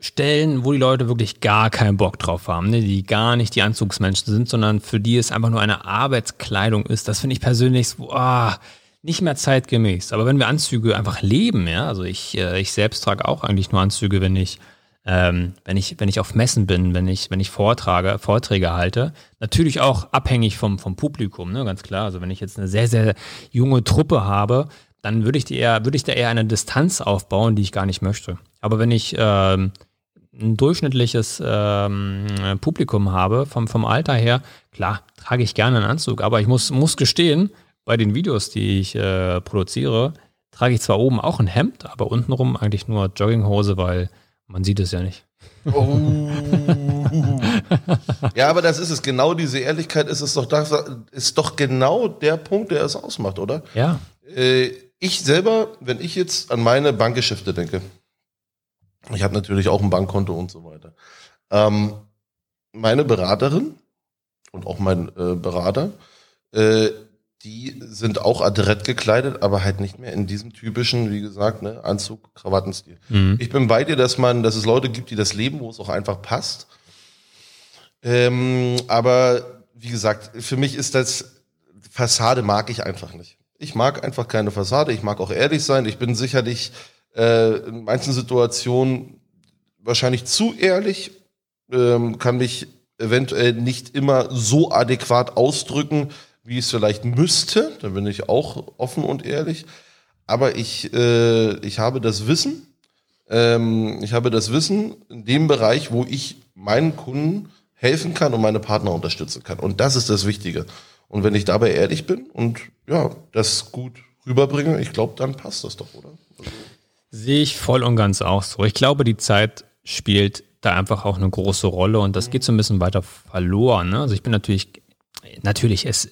Stellen, wo die Leute wirklich gar keinen Bock drauf haben, ne? die gar nicht die Anzugsmenschen sind, sondern für die es einfach nur eine Arbeitskleidung ist. Das finde ich persönlich so, oh, nicht mehr zeitgemäß. Aber wenn wir Anzüge einfach leben, ja, also ich, äh, ich selbst trage auch eigentlich nur Anzüge, wenn ich, ähm, wenn ich, wenn ich auf Messen bin, wenn ich, wenn ich Vortrage, Vorträge halte. Natürlich auch abhängig vom, vom Publikum, ne, ganz klar. Also wenn ich jetzt eine sehr, sehr junge Truppe habe, dann würde ich, die eher, würde ich da eher eine Distanz aufbauen, die ich gar nicht möchte. Aber wenn ich ähm, ein durchschnittliches ähm, Publikum habe, vom, vom Alter her, klar, trage ich gerne einen Anzug, aber ich muss, muss gestehen, bei den Videos, die ich äh, produziere, trage ich zwar oben auch ein Hemd, aber untenrum eigentlich nur Jogginghose, weil man sieht es ja nicht. Oh. ja, aber das ist es. Genau diese Ehrlichkeit ist es doch, das ist doch genau der Punkt, der es ausmacht, oder? Ja. Äh, ich selber, wenn ich jetzt an meine Bankgeschäfte denke, ich habe natürlich auch ein Bankkonto und so weiter. Ähm, meine Beraterin und auch mein äh, Berater, äh, die sind auch adrett gekleidet, aber halt nicht mehr in diesem typischen, wie gesagt, ne, Anzug, Krawattenstil. Mhm. Ich bin bei dir, dass man, dass es Leute gibt, die das leben, wo es auch einfach passt. Ähm, aber wie gesagt, für mich ist das Fassade mag ich einfach nicht. Ich mag einfach keine Fassade. Ich mag auch ehrlich sein. Ich bin sicherlich äh, in manchen Situationen wahrscheinlich zu ehrlich, ähm, kann mich eventuell nicht immer so adäquat ausdrücken, wie es vielleicht müsste. Da bin ich auch offen und ehrlich. Aber ich, äh, ich habe das Wissen, ähm, ich habe das Wissen in dem Bereich, wo ich meinen Kunden helfen kann und meine Partner unterstützen kann. Und das ist das Wichtige. Und wenn ich dabei ehrlich bin und ja, das gut rüberbringe, ich glaube, dann passt das doch, oder? Also Sehe ich voll und ganz auch so. Ich glaube, die Zeit spielt da einfach auch eine große Rolle und das geht so ein bisschen weiter verloren. Ne? Also ich bin natürlich, natürlich, es,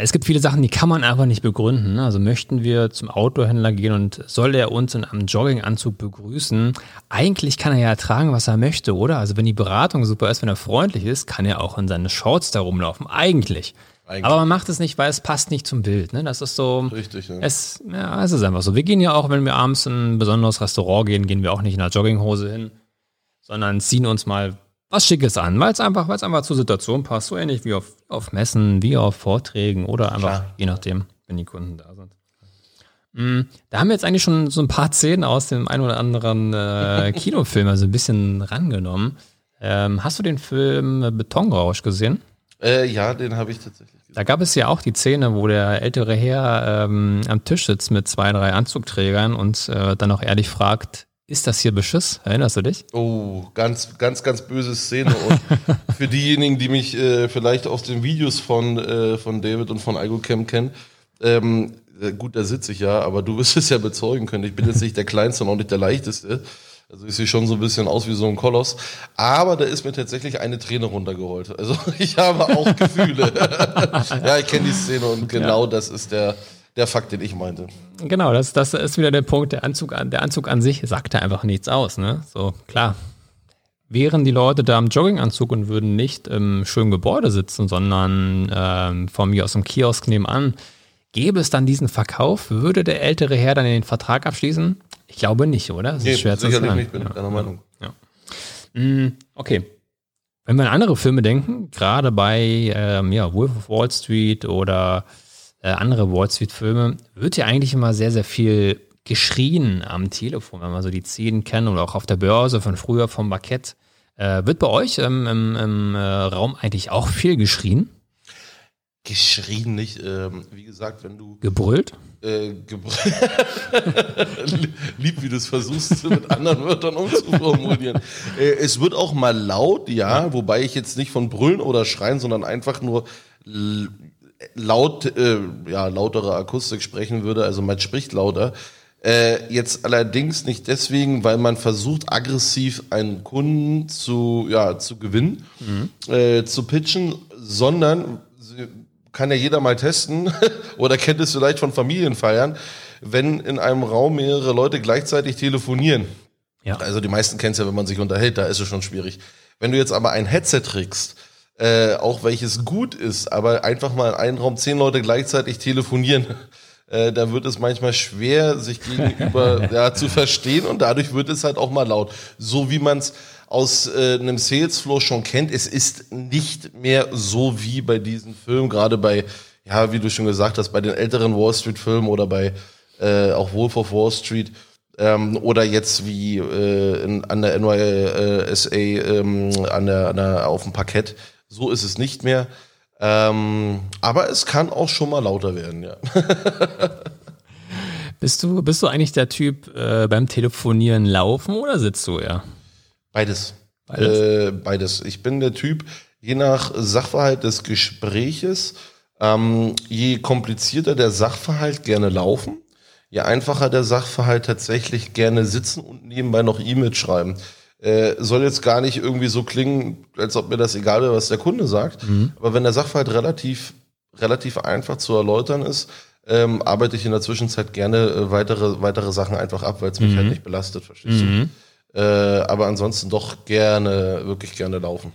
es gibt viele Sachen, die kann man einfach nicht begründen. Ne? Also möchten wir zum Autohändler gehen und soll er uns in einem Jogginganzug begrüßen? Eigentlich kann er ja tragen, was er möchte, oder? Also wenn die Beratung super ist, wenn er freundlich ist, kann er auch in seine Shorts da rumlaufen. Eigentlich. Eigentlich. Aber man macht es nicht, weil es passt nicht zum Bild. Ne? Das ist so. Richtig, ja. Es, ja, es ist einfach so. Wir gehen ja auch, wenn wir abends in ein besonderes Restaurant gehen, gehen wir auch nicht in einer Jogginghose hin, sondern ziehen uns mal was Schickes an, weil es einfach, weil es einfach zur Situation passt. So ähnlich wie auf, auf Messen, wie auf Vorträgen oder einfach, Klar. je nachdem, wenn die Kunden da sind. Mm, Da haben wir jetzt eigentlich schon so ein paar Szenen aus dem ein oder anderen äh, Kinofilm, also ein bisschen rangenommen. Ähm, hast du den Film Betonrausch gesehen? Äh, ja, den habe ich tatsächlich. Da gab es ja auch die Szene, wo der ältere Herr ähm, am Tisch sitzt mit zwei, drei Anzugträgern und äh, dann auch ehrlich fragt, ist das hier Beschiss? Erinnerst du dich? Oh, ganz, ganz, ganz böse Szene. Und für diejenigen, die mich äh, vielleicht aus den Videos von, äh, von David und von IgoCam kennen, ähm, äh, gut, da sitze ich ja, aber du wirst es ja bezeugen können. Ich bin jetzt nicht der Kleinste und auch nicht der Leichteste. Also ich sehe schon so ein bisschen aus wie so ein Koloss. Aber da ist mir tatsächlich eine Träne runtergerollt. Also ich habe auch Gefühle. ja, ich kenne die Szene und genau das ist der, der Fakt, den ich meinte. Genau, das, das ist wieder der Punkt. Der Anzug, an- der Anzug an sich sagt da einfach nichts aus. Ne? So, klar. Wären die Leute da im Jogginganzug und würden nicht im schönen Gebäude sitzen, sondern ähm, von mir aus dem Kiosk nebenan, gäbe es dann diesen Verkauf? Würde der ältere Herr dann den Vertrag abschließen? Ich glaube nicht, oder? Das Nee, ist schwer zu sagen. nicht, bin ich deiner Meinung. Mm, Okay. Wenn wir an andere Filme denken, gerade bei ähm, ja, Wolf of Wall Street oder äh, andere Wall Street-Filme, wird ja eigentlich immer sehr, sehr viel geschrien am Telefon, wenn man so die Szenen kennt oder auch auf der Börse von früher vom Parkett. Äh, wird bei euch ähm, im, im äh, Raum eigentlich auch viel geschrien, Geschrien nicht. Ähm, wie gesagt, wenn du gebrüllt? äh, gebr- lieb, wie du es versuchst, mit anderen Wörtern umzuformulieren. äh, es wird auch mal laut, ja, wobei ich jetzt nicht von Brüllen oder Schreien, sondern einfach nur laut, äh, ja, lautere Akustik sprechen würde, also man spricht lauter. Äh, jetzt allerdings nicht deswegen, weil man versucht, aggressiv einen Kunden zu, ja, zu gewinnen, äh, zu pitchen, sondern kann ja jeder mal testen oder kennt es vielleicht von Familienfeiern, wenn in einem Raum mehrere Leute gleichzeitig telefonieren. Ja. Also die meisten kennen es ja, wenn man sich unterhält, da ist es schon schwierig. Wenn du jetzt aber ein Headset trägst, äh, auch welches gut ist, aber einfach mal in einem Raum zehn Leute gleichzeitig telefonieren, äh, da wird es manchmal schwer, sich gegenüber ja, zu verstehen und dadurch wird es halt auch mal laut. So wie man es aus äh, einem Salesflow schon kennt, es ist nicht mehr so wie bei diesen Filmen, gerade bei, ja, wie du schon gesagt hast, bei den älteren Wall Street Filmen oder bei äh, auch Wolf of Wall Street ähm, oder jetzt wie äh, in, an der NYSA ähm, an der, an der, auf dem Parkett. So ist es nicht mehr. Ähm, aber es kann auch schon mal lauter werden, ja. Bist du, bist du eigentlich der Typ äh, beim Telefonieren laufen oder sitzt du eher? Beides. Beides? Äh, beides. Ich bin der Typ, je nach Sachverhalt des Gespräches, ähm, je komplizierter der Sachverhalt gerne laufen, je einfacher der Sachverhalt tatsächlich gerne sitzen und nebenbei noch E-Mail schreiben. Äh, soll jetzt gar nicht irgendwie so klingen, als ob mir das egal wäre, was der Kunde sagt. Aber wenn der Sachverhalt relativ, relativ einfach zu erläutern ist, ähm, arbeite ich in der Zwischenzeit gerne äh, weitere, weitere Sachen einfach ab, weil es mich halt nicht belastet, verstehst du? Äh, aber ansonsten doch gerne, wirklich gerne laufen.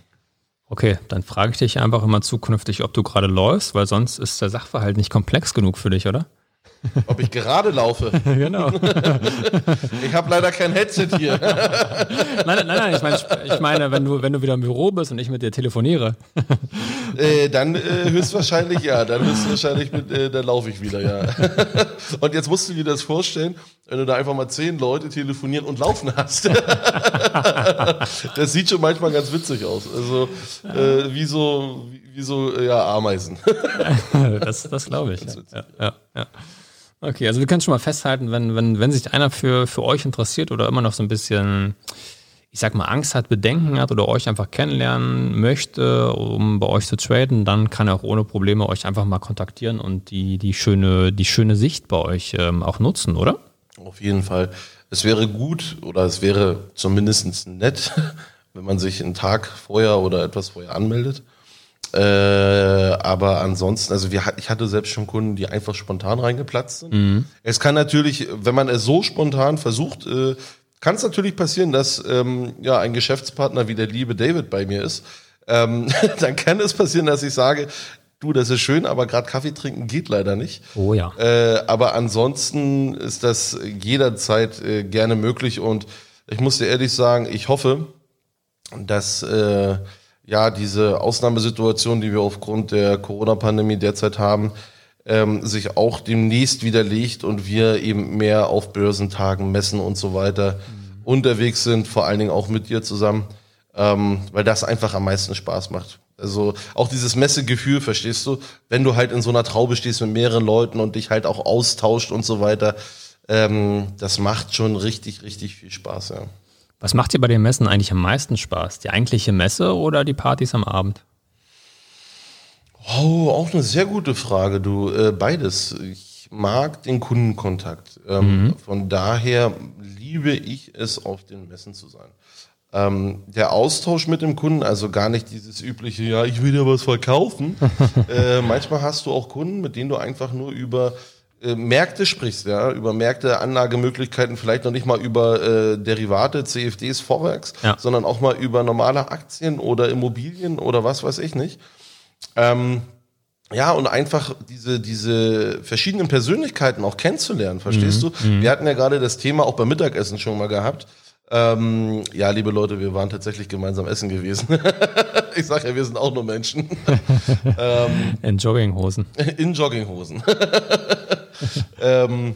Okay, dann frage ich dich einfach immer zukünftig, ob du gerade läufst, weil sonst ist der Sachverhalt nicht komplex genug für dich, oder? Ob ich gerade laufe. genau. Ich habe leider kein Headset hier. Nein, nein, nein, ich meine, ich meine, wenn du, wenn du wieder im Büro bist und ich mit dir telefoniere. Äh, dann äh, höchstwahrscheinlich ja, dann höchstwahrscheinlich mit, äh, dann laufe ich wieder, ja. Und jetzt musst du dir das vorstellen, wenn du da einfach mal zehn Leute telefonieren und laufen hast. das sieht schon manchmal ganz witzig aus. Also äh, wie so, wie, wie so ja, Ameisen. das das glaube ich. Ja, ja, ja. Okay, also wir können schon mal festhalten, wenn, wenn, wenn sich einer für, für euch interessiert oder immer noch so ein bisschen, ich sag mal, Angst hat, Bedenken hat oder euch einfach kennenlernen möchte, um bei euch zu traden, dann kann er auch ohne Probleme euch einfach mal kontaktieren und die, die, schöne, die schöne Sicht bei euch ähm, auch nutzen, oder? Auf jeden Fall. Es wäre gut oder es wäre zumindest nett, wenn man sich einen Tag vorher oder etwas vorher anmeldet. Äh, aber ansonsten, also wir, ich hatte selbst schon Kunden, die einfach spontan reingeplatzt sind. Mhm. Es kann natürlich, wenn man es so spontan versucht, äh, kann es natürlich passieren, dass ähm, ja ein Geschäftspartner wie der liebe David bei mir ist. Ähm, dann kann es passieren, dass ich sage, du, das ist schön, aber gerade Kaffee trinken geht leider nicht. Oh ja. Äh, aber ansonsten ist das jederzeit äh, gerne möglich und ich muss dir ehrlich sagen, ich hoffe, dass äh, ja diese Ausnahmesituation, die wir aufgrund der Corona-Pandemie derzeit haben, ähm, sich auch demnächst widerlegt und wir eben mehr auf Börsentagen, Messen und so weiter mhm. unterwegs sind, vor allen Dingen auch mit dir zusammen, ähm, weil das einfach am meisten Spaß macht. Also auch dieses Messegefühl, verstehst du, wenn du halt in so einer Traube stehst mit mehreren Leuten und dich halt auch austauscht und so weiter, ähm, das macht schon richtig, richtig viel Spaß, ja. Was macht dir bei den Messen eigentlich am meisten Spaß? Die eigentliche Messe oder die Partys am Abend? Oh, auch eine sehr gute Frage, du. Äh, beides. Ich mag den Kundenkontakt. Ähm, mhm. Von daher liebe ich es, auf den Messen zu sein. Ähm, der Austausch mit dem Kunden, also gar nicht dieses übliche, ja, ich will dir was verkaufen. äh, manchmal hast du auch Kunden, mit denen du einfach nur über äh, Märkte sprichst, ja, über Märkte, Anlagemöglichkeiten, vielleicht noch nicht mal über äh, Derivate, CFDs, Forex, ja. sondern auch mal über normale Aktien oder Immobilien oder was weiß ich nicht. Ähm, ja, und einfach diese, diese verschiedenen Persönlichkeiten auch kennenzulernen, verstehst mhm. du? Mhm. Wir hatten ja gerade das Thema auch beim Mittagessen schon mal gehabt. Ähm, ja, liebe Leute, wir waren tatsächlich gemeinsam essen gewesen. ich sag ja, wir sind auch nur Menschen. ähm, in Jogginghosen. In Jogginghosen. ähm,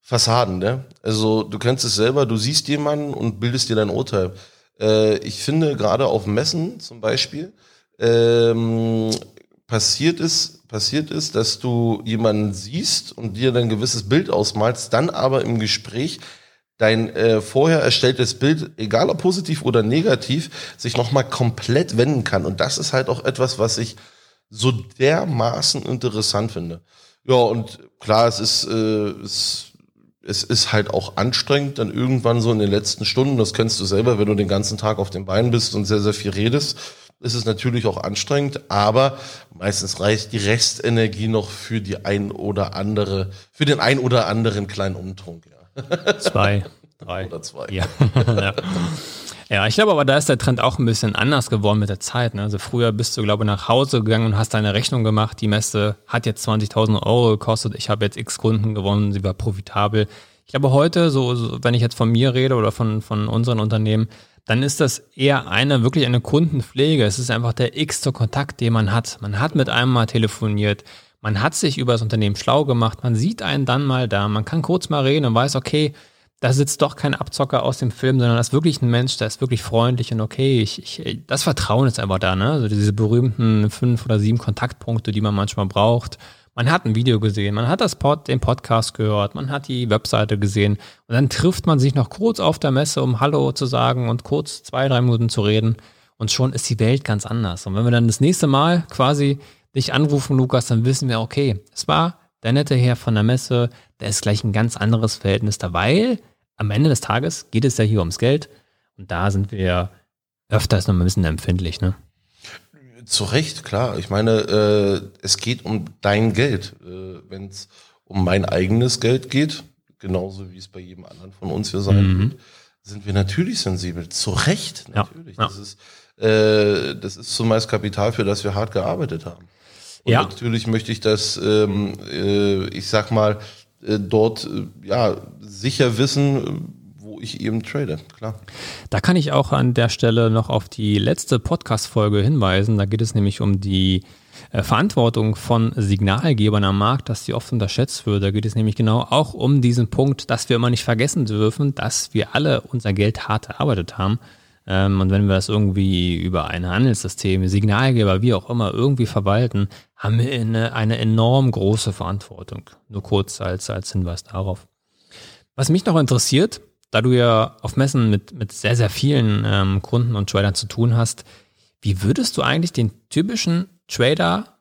Fassaden, ne? Also du kennst es selber, du siehst jemanden und bildest dir dein Urteil. Äh, ich finde gerade auf Messen zum Beispiel ähm, passiert ist, passiert ist, dass du jemanden siehst und dir dann ein gewisses Bild ausmalst, dann aber im Gespräch dein äh, vorher erstelltes Bild, egal ob positiv oder negativ, sich nochmal komplett wenden kann. Und das ist halt auch etwas, was ich so dermaßen interessant finde. Ja, und klar, es ist, äh, es, es ist halt auch anstrengend, dann irgendwann so in den letzten Stunden, das kennst du selber, wenn du den ganzen Tag auf den Beinen bist und sehr, sehr viel redest, ist es natürlich auch anstrengend, aber meistens reicht die Restenergie noch für die ein oder andere, für den ein oder anderen kleinen Umtrunk, ja. Zwei, drei. Oder zwei. Ja. ja. ja. ich glaube aber, da ist der Trend auch ein bisschen anders geworden mit der Zeit. Ne? Also früher bist du, glaube ich, nach Hause gegangen und hast deine Rechnung gemacht. Die Messe hat jetzt 20.000 Euro gekostet. Ich habe jetzt x Kunden gewonnen. Sie war profitabel. Ich glaube, heute, so, so, wenn ich jetzt von mir rede oder von, von unseren Unternehmen, dann ist das eher eine, wirklich eine Kundenpflege. Es ist einfach der x-te Kontakt, den man hat. Man hat mit einem mal telefoniert. Man hat sich über das Unternehmen schlau gemacht, man sieht einen dann mal da, man kann kurz mal reden und weiß, okay, da sitzt doch kein Abzocker aus dem Film, sondern das ist wirklich ein Mensch, der ist wirklich freundlich und okay, ich, ich, das Vertrauen ist einfach da, ne? Also diese berühmten fünf oder sieben Kontaktpunkte, die man manchmal braucht. Man hat ein Video gesehen, man hat das Pod, den Podcast gehört, man hat die Webseite gesehen und dann trifft man sich noch kurz auf der Messe, um Hallo zu sagen und kurz zwei, drei Minuten zu reden und schon ist die Welt ganz anders. Und wenn wir dann das nächste Mal quasi dich anrufen, Lukas, dann wissen wir, okay, es war der nette Herr von der Messe, da ist gleich ein ganz anderes Verhältnis da, weil am Ende des Tages geht es ja hier ums Geld und da sind wir öfters noch ein bisschen empfindlich, ne? Zu Recht, klar. Ich meine, äh, es geht um dein Geld. Äh, Wenn es um mein eigenes Geld geht, genauso wie es bei jedem anderen von uns hier sein mhm. wird, sind wir natürlich sensibel. Zu Recht, natürlich. Ja, ja. Das ist Äh, das ist zumeist Kapital, für das wir hart gearbeitet haben. Und Ja. natürlich möchte ich das, ähm, äh, ich sag mal, äh, dort äh, ja sicher wissen, äh, wo ich eben trade. Klar. Da kann ich auch an der Stelle noch auf die letzte Podcast-Folge hinweisen. Da geht es nämlich um die äh, Verantwortung von Signalgebern am Markt, dass die oft unterschätzt wird. Da geht es nämlich genau auch um diesen Punkt, dass wir immer nicht vergessen dürfen, dass wir alle unser Geld hart erarbeitet haben. Ähm, und wenn wir das irgendwie über ein Handelssystem, Signalgeber, wie auch immer, irgendwie verwalten, haben wir eine, eine enorm große Verantwortung. Nur kurz als, als Hinweis darauf. Was mich noch interessiert, da du ja auf Messen mit, mit sehr, sehr vielen ähm, Kunden und Tradern zu tun hast, wie würdest du eigentlich den typischen Trader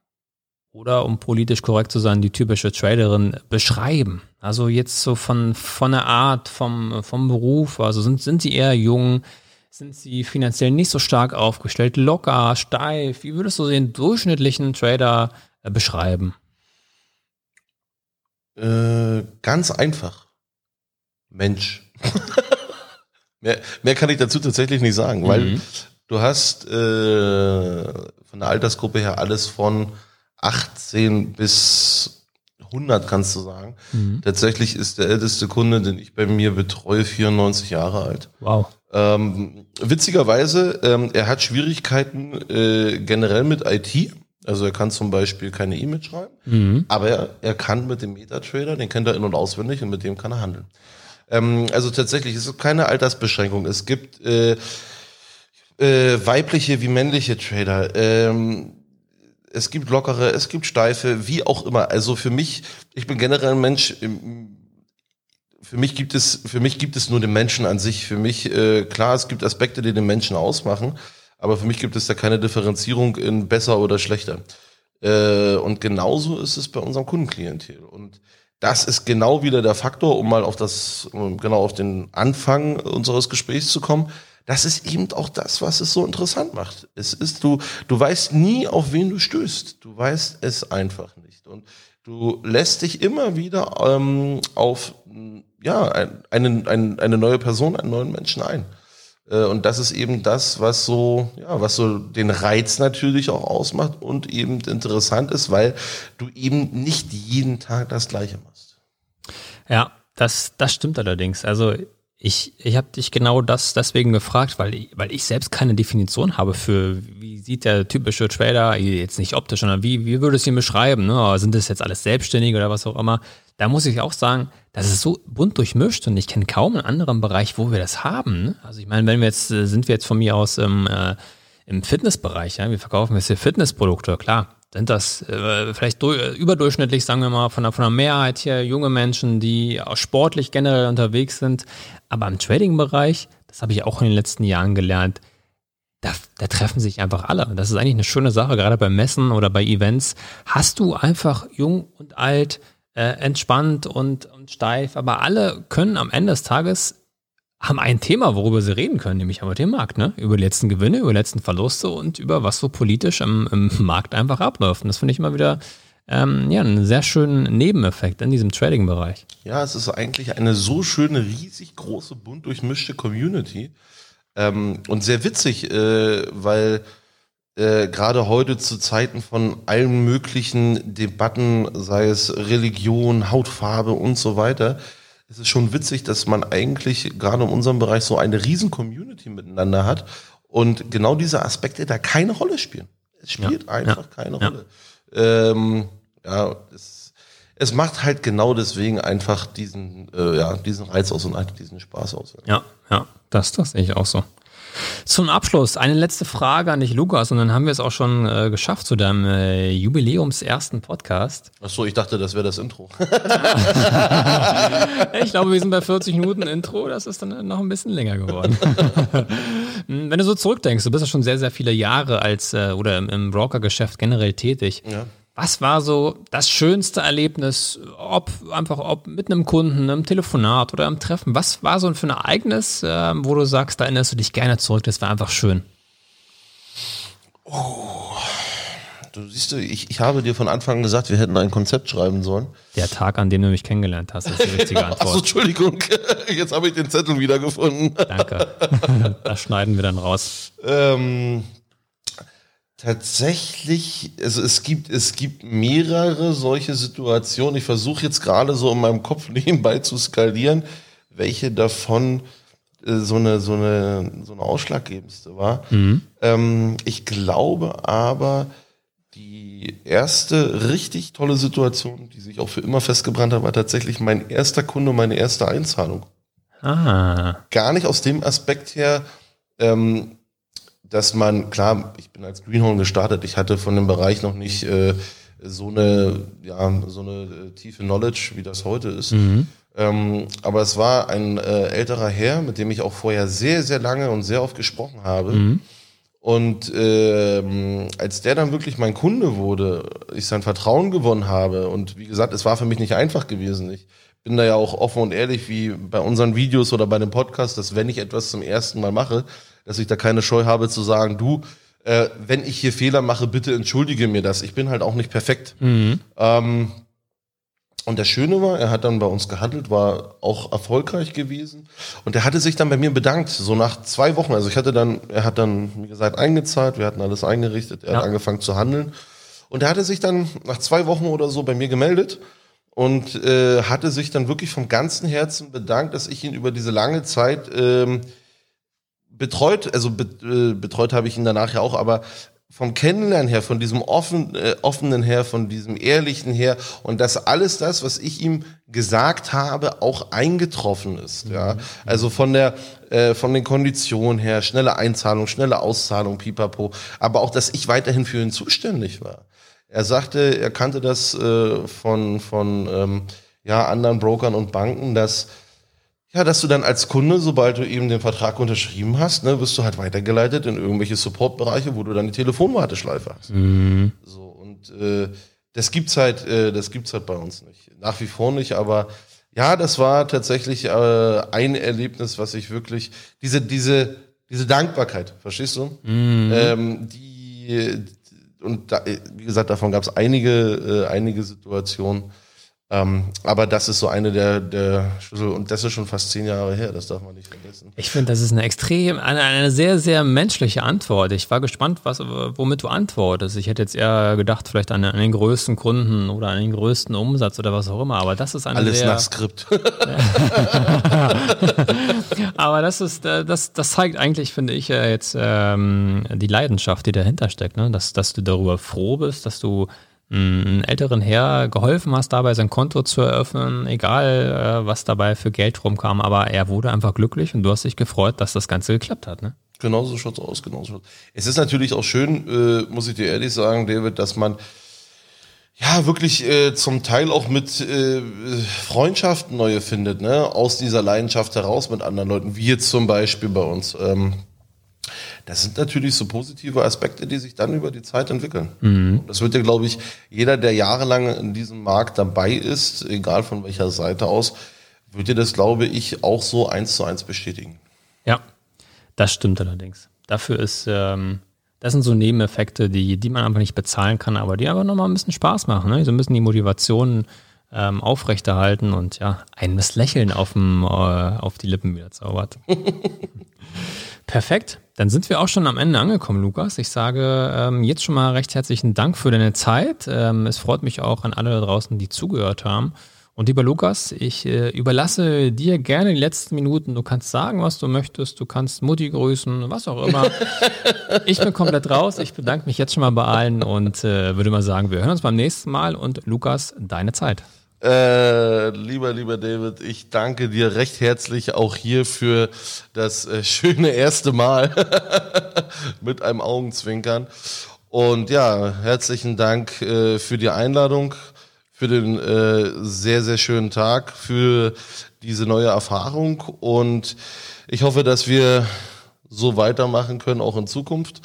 oder um politisch korrekt zu sein, die typische Traderin beschreiben? Also jetzt so von, von der Art, vom, vom Beruf, also sind, sind sie eher jung, sind sie finanziell nicht so stark aufgestellt, locker, steif? Wie würdest du den durchschnittlichen Trader äh, beschreiben? Äh, ganz einfach. Mensch. mehr, mehr kann ich dazu tatsächlich nicht sagen, weil Mhm. du hast äh, von der Altersgruppe her alles von 18 bis 100, kannst du sagen. Mhm. Tatsächlich ist der älteste Kunde, den ich bei mir betreue, 94 Jahre alt. Wow. Ähm, witzigerweise, ähm, er hat Schwierigkeiten äh, generell mit IT. Also er kann zum Beispiel keine E-Mail schreiben, Mhm. aber er, er kann mit dem MetaTrader, den kennt er in- und auswendig und mit dem kann er handeln. Ähm, also tatsächlich, es ist keine Altersbeschränkung. Es gibt äh, äh, weibliche wie männliche Trader. Ähm, es gibt lockere, es gibt steife, wie auch immer. Also für mich, ich bin generell ein Mensch, im- für mich gibt es, für mich gibt es nur den Menschen an sich. Für mich, äh, klar, es gibt Aspekte, die den Menschen ausmachen, aber für mich gibt es da keine Differenzierung in besser oder schlechter. Äh, und genauso ist es bei unserem Kundenklientel. Und das ist genau wieder der Faktor, um mal auf das, genau auf den Anfang unseres Gesprächs zu kommen. Das ist eben auch das, was es so interessant macht. Es ist, du, du weißt nie, auf wen du stößt. Du weißt es einfach nicht. Und du lässt dich immer wieder ähm, auf ja, ein, eine, ein, eine neue Person, einen neuen Menschen ein. Äh, Und das ist eben das, was so, ja, was so den Reiz natürlich auch ausmacht und eben interessant ist, weil du eben nicht jeden Tag das Gleiche machst. Ja, das, das stimmt allerdings. Also ich, ich habe dich genau das deswegen gefragt, weil weil ich selbst keine Definition habe für, wie sieht der typische Trader, jetzt nicht optisch, sondern wie, wie würdest du ihn beschreiben? Ne? Sind das jetzt alles Selbstständige oder was auch immer? Da muss ich auch sagen, das ist so bunt durchmischt und ich kenne kaum einen anderen Bereich, wo wir das haben. Ne? Also ich meine, wenn wir jetzt, äh, sind wir jetzt von mir aus im, äh, im Fitnessbereich, ja, wir verkaufen jetzt hier Fitnessprodukte, klar, sind das äh, vielleicht äh, überdurchschnittlich, sagen wir mal, von der, von der Mehrheit hier junge Menschen, die auch sportlich generell unterwegs sind. Aber im Trading-Bereich, das habe ich auch in den letzten Jahren gelernt, da, da treffen sich einfach alle. Und Das ist eigentlich eine schöne Sache, gerade bei Messen oder bei Events. Hast du einfach jung und alt, äh, entspannt und, und steif, aber alle können am Ende des Tages haben ein Thema, worüber sie reden können, nämlich über den Markt, ne? Über die letzten Gewinne, über die letzten Verluste und über was so politisch im, im Markt einfach abläuft. Und das finde ich immer wieder ähm, ja, einen sehr schönen Nebeneffekt in diesem Trading-Bereich. Ja, es ist eigentlich eine so schöne, riesig große, bunt durchmischte Community. Ähm, und sehr witzig, äh, weil äh, gerade heute zu Zeiten von allen möglichen Debatten, sei es Religion, Hautfarbe und so weiter, ist es schon witzig, dass man eigentlich gerade in unserem Bereich so eine riesen Community miteinander hat und genau diese Aspekte da keine Rolle spielen. Es spielt Ja, einfach ja, keine ja. Rolle. Ähm, ja, es, es macht halt genau deswegen einfach diesen, äh, ja, diesen Reiz aus und halt diesen Spaß aus. Ja, ja, das, das sehe ich auch so. Zum Abschluss eine letzte Frage an dich, Lukas, und dann haben wir es auch schon äh, geschafft zu deinem äh, Jubiläumsersten Podcast. Ach so, ich dachte, das wäre das Intro. Ich glaube, wir sind bei 40 Minuten Intro, das ist dann noch ein bisschen länger geworden. Wenn du so zurückdenkst, du bist ja schon sehr, sehr viele Jahre als äh, oder im, im Broker-Geschäft generell tätig. Ja. Was war so das schönste Erlebnis, ob einfach ob mit einem Kunden, einem Telefonat oder einem Treffen? Was war so für ein Ereignis, äh, wo du sagst, da erinnerst du dich gerne zurück, das war einfach schön? Du siehst, ich, ich habe dir von Anfang an gesagt, wir hätten ein Konzept schreiben sollen. Der Tag, an dem du mich kennengelernt hast, ist die richtige Antwort. Achso, Entschuldigung, jetzt habe ich den Zettel wiedergefunden. Danke. Das schneiden wir dann raus. Ähm, tatsächlich, also es gibt, es gibt mehrere solche Situationen. Ich versuche jetzt gerade so in meinem Kopf nebenbei zu skalieren, welche davon äh, so eine, so eine, so eine ausschlaggebendste war. Mhm. Ähm, ich glaube aber, die erste richtig tolle Situation, die sich auch für immer festgebrannt hat, war tatsächlich mein erster Kunde, meine erste Einzahlung. Ah. Gar nicht aus dem Aspekt her, ähm, dass man, klar, ich bin als Greenhorn gestartet, ich hatte von dem Bereich noch nicht äh, so eine, ja, so eine äh, tiefe Knowledge, wie das heute ist. Mhm. Ähm, aber es war ein äh, älterer Herr, mit dem ich auch vorher sehr, sehr lange und sehr oft gesprochen habe. Mhm. Und ähm, als der dann wirklich mein Kunde wurde, ich sein Vertrauen gewonnen habe und wie gesagt, es war für mich nicht einfach gewesen. Ich bin da ja auch offen und ehrlich, wie bei unseren Videos oder bei dem Podcast, dass wenn ich etwas zum ersten Mal mache, dass ich da keine Scheu habe zu sagen, du, äh, wenn ich hier Fehler mache, bitte entschuldige mir das. Ich bin halt auch nicht perfekt. Mhm. Ähm, und das Schöne war, er hat dann bei uns gehandelt, war auch erfolgreich gewesen. Und er hatte sich dann bei mir bedankt, so nach zwei Wochen. Also ich hatte dann, er hat dann, wie gesagt, eingezahlt, wir hatten alles eingerichtet, er Ja. hat angefangen zu handeln. Und er hatte sich dann nach zwei Wochen oder so bei mir gemeldet und äh, hatte sich dann wirklich vom ganzen Herzen bedankt, dass ich ihn über diese lange Zeit ähm, betreut, also be, äh, betreut habe ich ihn danach ja auch, aber vom Kennenlernen her, von diesem offen, äh, offenen her, von diesem ehrlichen her und dass alles das, was ich ihm gesagt habe, auch eingetroffen ist. Ja, also von der, äh, von den Konditionen her, schnelle Einzahlung, schnelle Auszahlung, Pipapo, aber auch, dass ich weiterhin für ihn zuständig war. Er sagte, er kannte das äh, von von ähm, ja anderen Brokern und Banken, dass ja, dass du dann als Kunde, sobald du eben den Vertrag unterschrieben hast, ne, wirst du halt weitergeleitet in irgendwelche Supportbereiche, wo du dann die Telefonwarteschleife hast. Mhm. So und äh, das gibt's halt, äh, das gibt's halt bei uns nicht. Nach wie vor nicht, aber ja, das war tatsächlich äh, ein Erlebnis, was ich wirklich diese diese diese Dankbarkeit, verstehst du? Ähm, die und da, wie gesagt, davon gab's einige äh, einige Situationen. Ähm, aber das ist so eine der, der Schlüssel und das ist schon fast zehn Jahre her, das darf man nicht vergessen. Ich finde, das ist eine extrem, eine, eine sehr, sehr menschliche Antwort. Ich war gespannt, was, womit du antwortest. Ich hätte jetzt eher gedacht, vielleicht an, an den größten Kunden oder an den größten Umsatz oder was auch immer. Aber das ist eine Alles sehr, nach Skript. Aber das ist, das, das zeigt eigentlich, finde ich, äh, jetzt ähm, die Leidenschaft, die dahinter steckt, ne? dass, dass du darüber froh bist, dass du einen älteren Herr geholfen hast, dabei sein Konto zu eröffnen, egal äh, was dabei für Geld rumkam, aber er wurde einfach glücklich und du hast dich gefreut, dass das Ganze geklappt hat. Ne? genauso schaut's aus, genauso schaut's. Es ist natürlich auch schön, äh, muss ich dir ehrlich sagen, David, dass man ja wirklich äh, zum Teil auch mit äh, Freundschaften neue findet, ne? Aus dieser Leidenschaft heraus mit anderen Leuten, wie jetzt zum Beispiel bei uns. Ähm, das sind natürlich so positive Aspekte, die sich dann über die Zeit entwickeln. Und Das wird ja, glaube ich, jeder, der jahrelang in diesem Markt dabei ist, egal von welcher Seite aus, wird dir das, glaube ich, auch so eins zu eins bestätigen. Ja, das stimmt allerdings. Dafür ist, ähm, das sind so Nebeneffekte, die, die man einfach nicht bezahlen kann, aber die aber nochmal ein bisschen Spaß machen. Ne? So ein bisschen die Motivation ähm, aufrechterhalten und ja, ein Lächeln auf, dem, äh, auf die Lippen wieder zaubert. Perfekt. Dann sind wir auch schon am Ende angekommen, Lukas. Ich sage ähm, jetzt schon mal recht herzlichen Dank für deine Zeit. Ähm, es freut mich auch an alle da draußen, die zugehört haben. Und lieber Lukas, ich äh, überlasse dir gerne die letzten Minuten. Du kannst sagen, was du möchtest. Du kannst Mutti grüßen, was auch immer. ich bin komplett raus. Ich bedanke mich jetzt schon mal bei allen und äh, würde mal sagen, wir hören uns beim nächsten Mal. Und Lukas, deine Zeit. Äh, lieber, lieber David, ich danke dir recht herzlich auch hier für das äh, schöne erste Mal mit einem Augenzwinkern. Und ja, herzlichen Dank äh, für die Einladung, für den äh, sehr, sehr schönen Tag, für diese neue Erfahrung. Und ich hoffe, dass wir so weitermachen können, auch in Zukunft.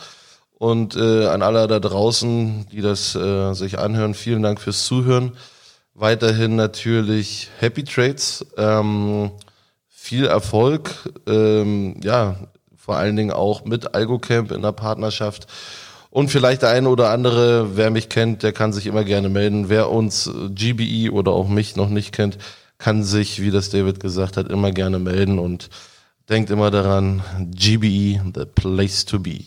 Und äh, an alle da draußen, die das äh, sich anhören, vielen Dank fürs Zuhören. Weiterhin natürlich Happy Trades, ähm, viel Erfolg, ähm, ja, vor allen Dingen auch mit AlgoCamp in der Partnerschaft. Und vielleicht der eine oder andere, wer mich kennt, der kann sich immer gerne melden. Wer uns äh, GBE oder auch mich noch nicht kennt, kann sich, wie das David gesagt hat, immer gerne melden und denkt immer daran, GBE, the place to be.